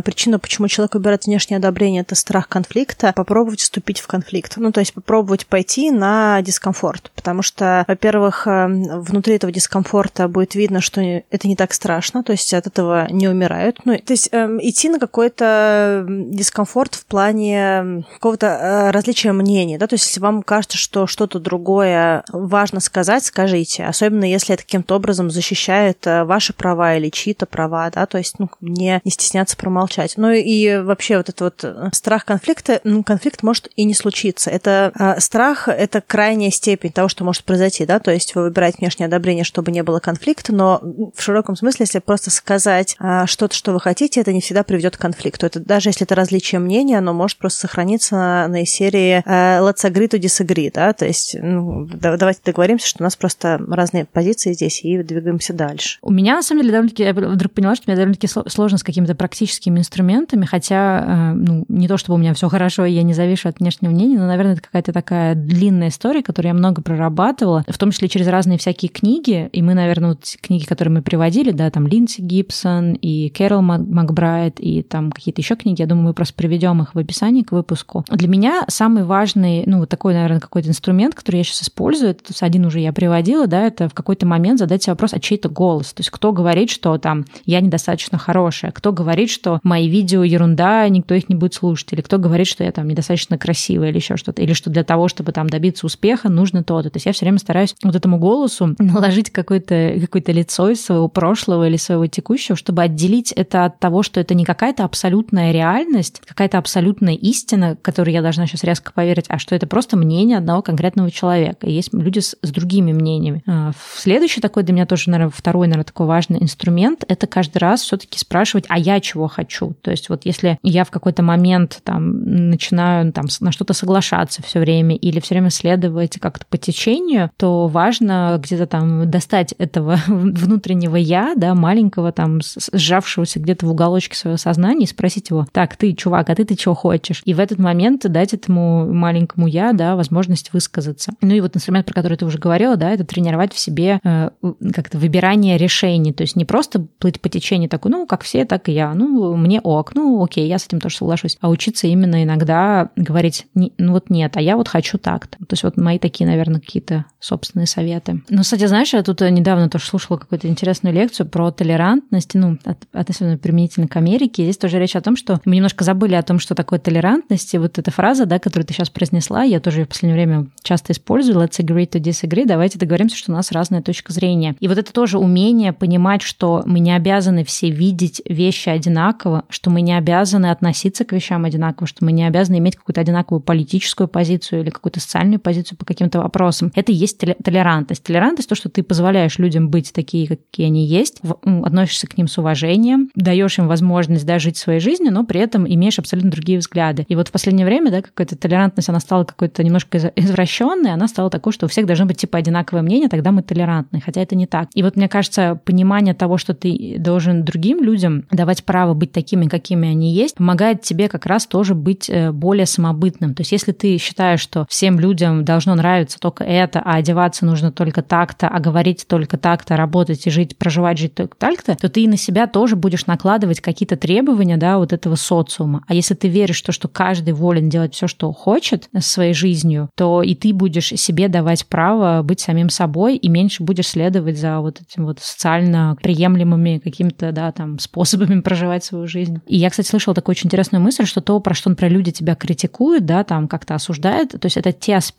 причина, почему человек выбирает внешнее одобрение, это страх конфликта, попробовать вступить в конфликт. Ну, то есть попробовать пойти на дискомфорт, потому что, во-первых, э, внутри этого дискомфорта будет видно, что это не так страшно, то есть от этого не умирают. Ну, то есть э, идти на какой-то дискомфорт в плане какого-то э, различия мнений, да, то есть если вам кажется, что что-то другое важно сказать, скажите, особенно если это каким-то образом защищает э, ваши права или чьи-то права, да, то есть, ну, не, не стесняться промолчать. Ну и вообще вот этот вот э, страх конфликта, конфликт может и не случиться. Это э, страх, это крайняя степень того, что может произойти, да, то есть вы выбираете внешнее одобрение, чтобы не было конфликта, но в широком смысле, если просто сказать э, что-то, что вы хотите, это не всегда приведет к конфликту. Это даже если это различие мнения, оно может просто сохраниться на, на серии э, let's agree to disagree, да, то есть ну, давайте договоримся, что у нас просто разные позиции здесь и двигаемся дальше. У меня, на самом деле, довольно-таки, я вдруг поняла, что мне довольно-таки сложно с какими-то практическими инструментами, хотя, э, ну, не то чтобы у меня все хорошо, и я не завишу от внешнего мнения, но, наверное, это какая-то такая длинная история, которую я много прорабатывала, в том числе через разные всякие книги, и мы, наверное, вот книги, которые мы приводили, да, там Линдси Гибсон и Кэрол Макбрайт, и там какие-то еще книги, я думаю, мы просто приведем их в описании к выпуску. Для меня самый важный, ну, вот такой, наверное, какой-то инструмент, который я сейчас использую, это один уже я приводила, да, это в какой-то момент задать себе вопрос, а чей это голос? То есть кто говорит, что там я недостаточно хорошая? Кто говорит, что мои видео ерунда, никто их не будет слушать? Или кто говорит, что я там недостаточно красивая или еще что-то? Или что для того, чтобы там добиться успеха, нужно то-то? То есть я все время стараюсь вот этому голосу наложить какое-то какое лицо из своего прошлого или своего текущего, чтобы отделить это от того, что это не какая-то абсолютная реальность, какая-то абсолютная истина, которой я должна сейчас резко поверить, а что это просто мнение одного конкретного человека. И есть люди с, с другими мнениями. А, следующий такой для меня тоже, наверное, второй, наверное, такой важный инструмент — это каждый раз все таки спрашивать, а я чего хочу? То есть вот если я в какой-то момент там начинаю там, на что-то соглашаться все время или все время следовать как-то по течению, то важно где-то там достать этого внутреннего я, да, маленького там сжавшегося где-то в уголочке своего сознания и спросить его, так, ты, чувак, а ты, ты чего хочешь? И в этот момент дать этому маленькому я, да, возможность высказаться. Ну и вот инструмент, про который ты уже говорила, да, это тренировать в себе э, как-то выбирание решений, то есть не просто плыть по течению такой, ну, как все, так и я, ну, мне ок, ну, окей, я с этим тоже соглашусь, а учиться именно иногда говорить, ну, вот нет, а я вот хочу так-то. То есть вот мои такие, наверное, какие-то собственные советы. Ну, кстати, знаешь, я тут недавно тоже слушала какую-то интересную лекцию про толерантность, ну, относительно применительно к Америке. Здесь тоже речь о том, что мы немножко забыли о том, что такое толерантность, и вот эта фраза, да, которую ты сейчас произнесла, я тоже в последнее время часто использую, let's agree to disagree, давайте договоримся, что у нас разная точка зрения. И вот это тоже умение понимать, что мы не обязаны все видеть вещи одинаково, что мы не обязаны относиться к вещам одинаково, что мы не обязаны иметь какую-то одинаковую политическую позицию или какую-то социальную позицию по каким-то вопросам. Это и есть толерантность. Толерантность — то, что ты позволяешь людям быть такие, какие они есть, относишься к ним с уважением, даешь им возможность да, жить своей жизнью, но при этом имеешь абсолютно другие взгляды. И вот в последнее время да, какая-то толерантность, она стала какой-то немножко извращенной, она стала такой, что у всех должно быть типа одинаковое мнение, тогда мы толерантны, хотя это не так. И вот мне кажется, понимание того, что ты должен другим людям давать право быть такими, какими они есть, помогает тебе как раз тоже быть э, более самобытным. То есть если ты считаешь, что всем людям должно нравиться только это, а одеваться нужно только так-то, а говорить только так-то, работать и жить, проживать, жить только так-то, то ты на себя тоже будешь накладывать какие-то требования, да, вот этого социума. А если ты веришь в то, что каждый волен делать все, что хочет своей жизнью, то и ты будешь себе давать право быть самим собой и меньше будешь следовать за вот этим вот социально приемлемыми какими-то, да, там, способами проживать свою жизнь. И я, кстати, слышала такую очень интересную мысль, что то, про что, например, люди тебя критикуют, да, там, как-то осуждают, то есть это те аспекты,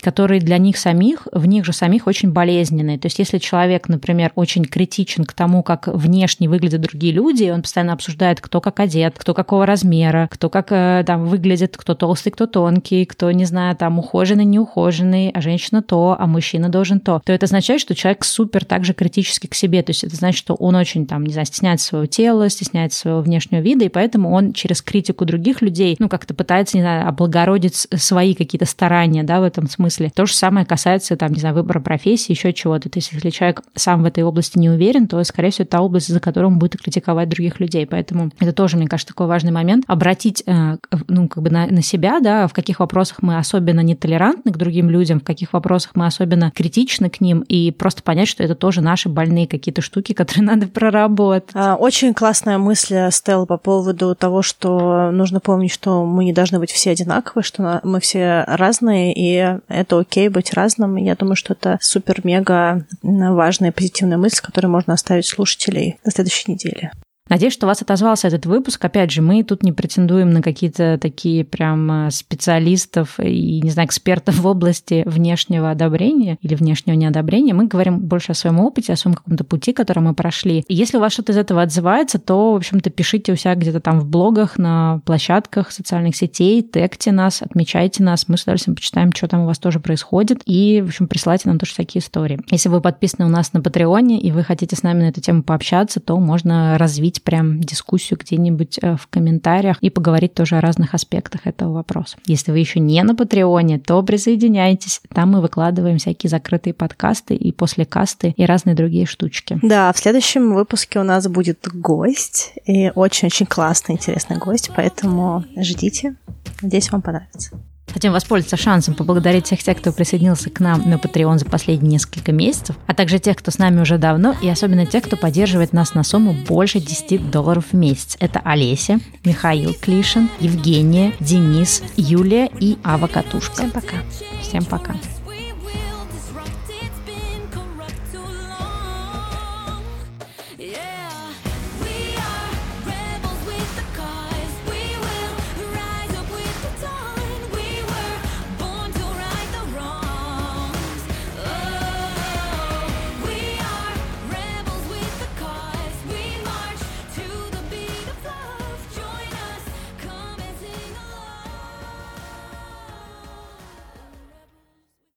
которые для них самих, в них же самих очень болезненные. То есть если человек, например, очень критичен к тому, как внешне выглядят другие люди, он постоянно обсуждает, кто как одет, кто какого размера, кто как э, там выглядит, кто толстый, кто тонкий, кто, не знаю, там ухоженный, неухоженный, а женщина то, а мужчина должен то, то это означает, что человек супер также критически к себе. То есть это значит, что он очень там, не знаю, стесняется своего тела, стесняется своего внешнего вида, и поэтому он через критику других людей, ну, как-то пытается, не знаю, облагородить свои какие-то старания, да, в этом смысле. То же самое касается, там, не знаю, выбора профессии, еще чего-то. То есть, если человек сам в этой области не уверен, то, скорее всего, та область, за которую он будет критиковать других людей. Поэтому это тоже, мне кажется, такой важный момент. Обратить, э, ну, как бы на, на себя, да, в каких вопросах мы особенно нетолерантны к другим людям, в каких вопросах мы особенно критичны к ним, и просто понять, что это тоже наши больные какие-то штуки, которые надо проработать. А, очень классная мысль, Стелла, по поводу того, что нужно помнить, что мы не должны быть все одинаковые, что мы все разные, и это окей быть разным. Я думаю, что это супер-мега важная позитивная мысль, которую можно оставить слушателей на следующей неделе. Надеюсь, что вас отозвался этот выпуск. Опять же, мы тут не претендуем на какие-то такие прям э, специалистов и, не знаю, экспертов в области внешнего одобрения или внешнего неодобрения. Мы говорим больше о своем опыте, о своем каком-то пути, который мы прошли. И если у вас что-то из этого отзывается, то, в общем-то, пишите у себя где-то там в блогах, на площадках социальных сетей, тегте нас, отмечайте нас. Мы с удовольствием почитаем, что там у вас тоже происходит. И, в общем, присылайте нам тоже всякие истории. Если вы подписаны у нас на Патреоне и вы хотите с нами на эту тему пообщаться, то можно развить начать прям дискуссию где-нибудь э, в комментариях и поговорить тоже о разных аспектах этого вопроса. Если вы еще не на Патреоне, то присоединяйтесь. Там мы выкладываем всякие закрытые подкасты и после касты и разные другие штучки. Да, в следующем выпуске у нас будет гость, и очень-очень классный, интересный гость, поэтому ждите. Надеюсь, вам понравится. Хотим воспользоваться шансом поблагодарить всех тех, кто присоединился к нам на Patreon за последние несколько месяцев, а также тех, кто с нами уже давно, и особенно тех, кто поддерживает нас на сумму больше 10 долларов в месяц. Это Олеся, Михаил Клишин, Евгения, Денис, Юлия и Ава Катушка. Всем пока. Всем пока.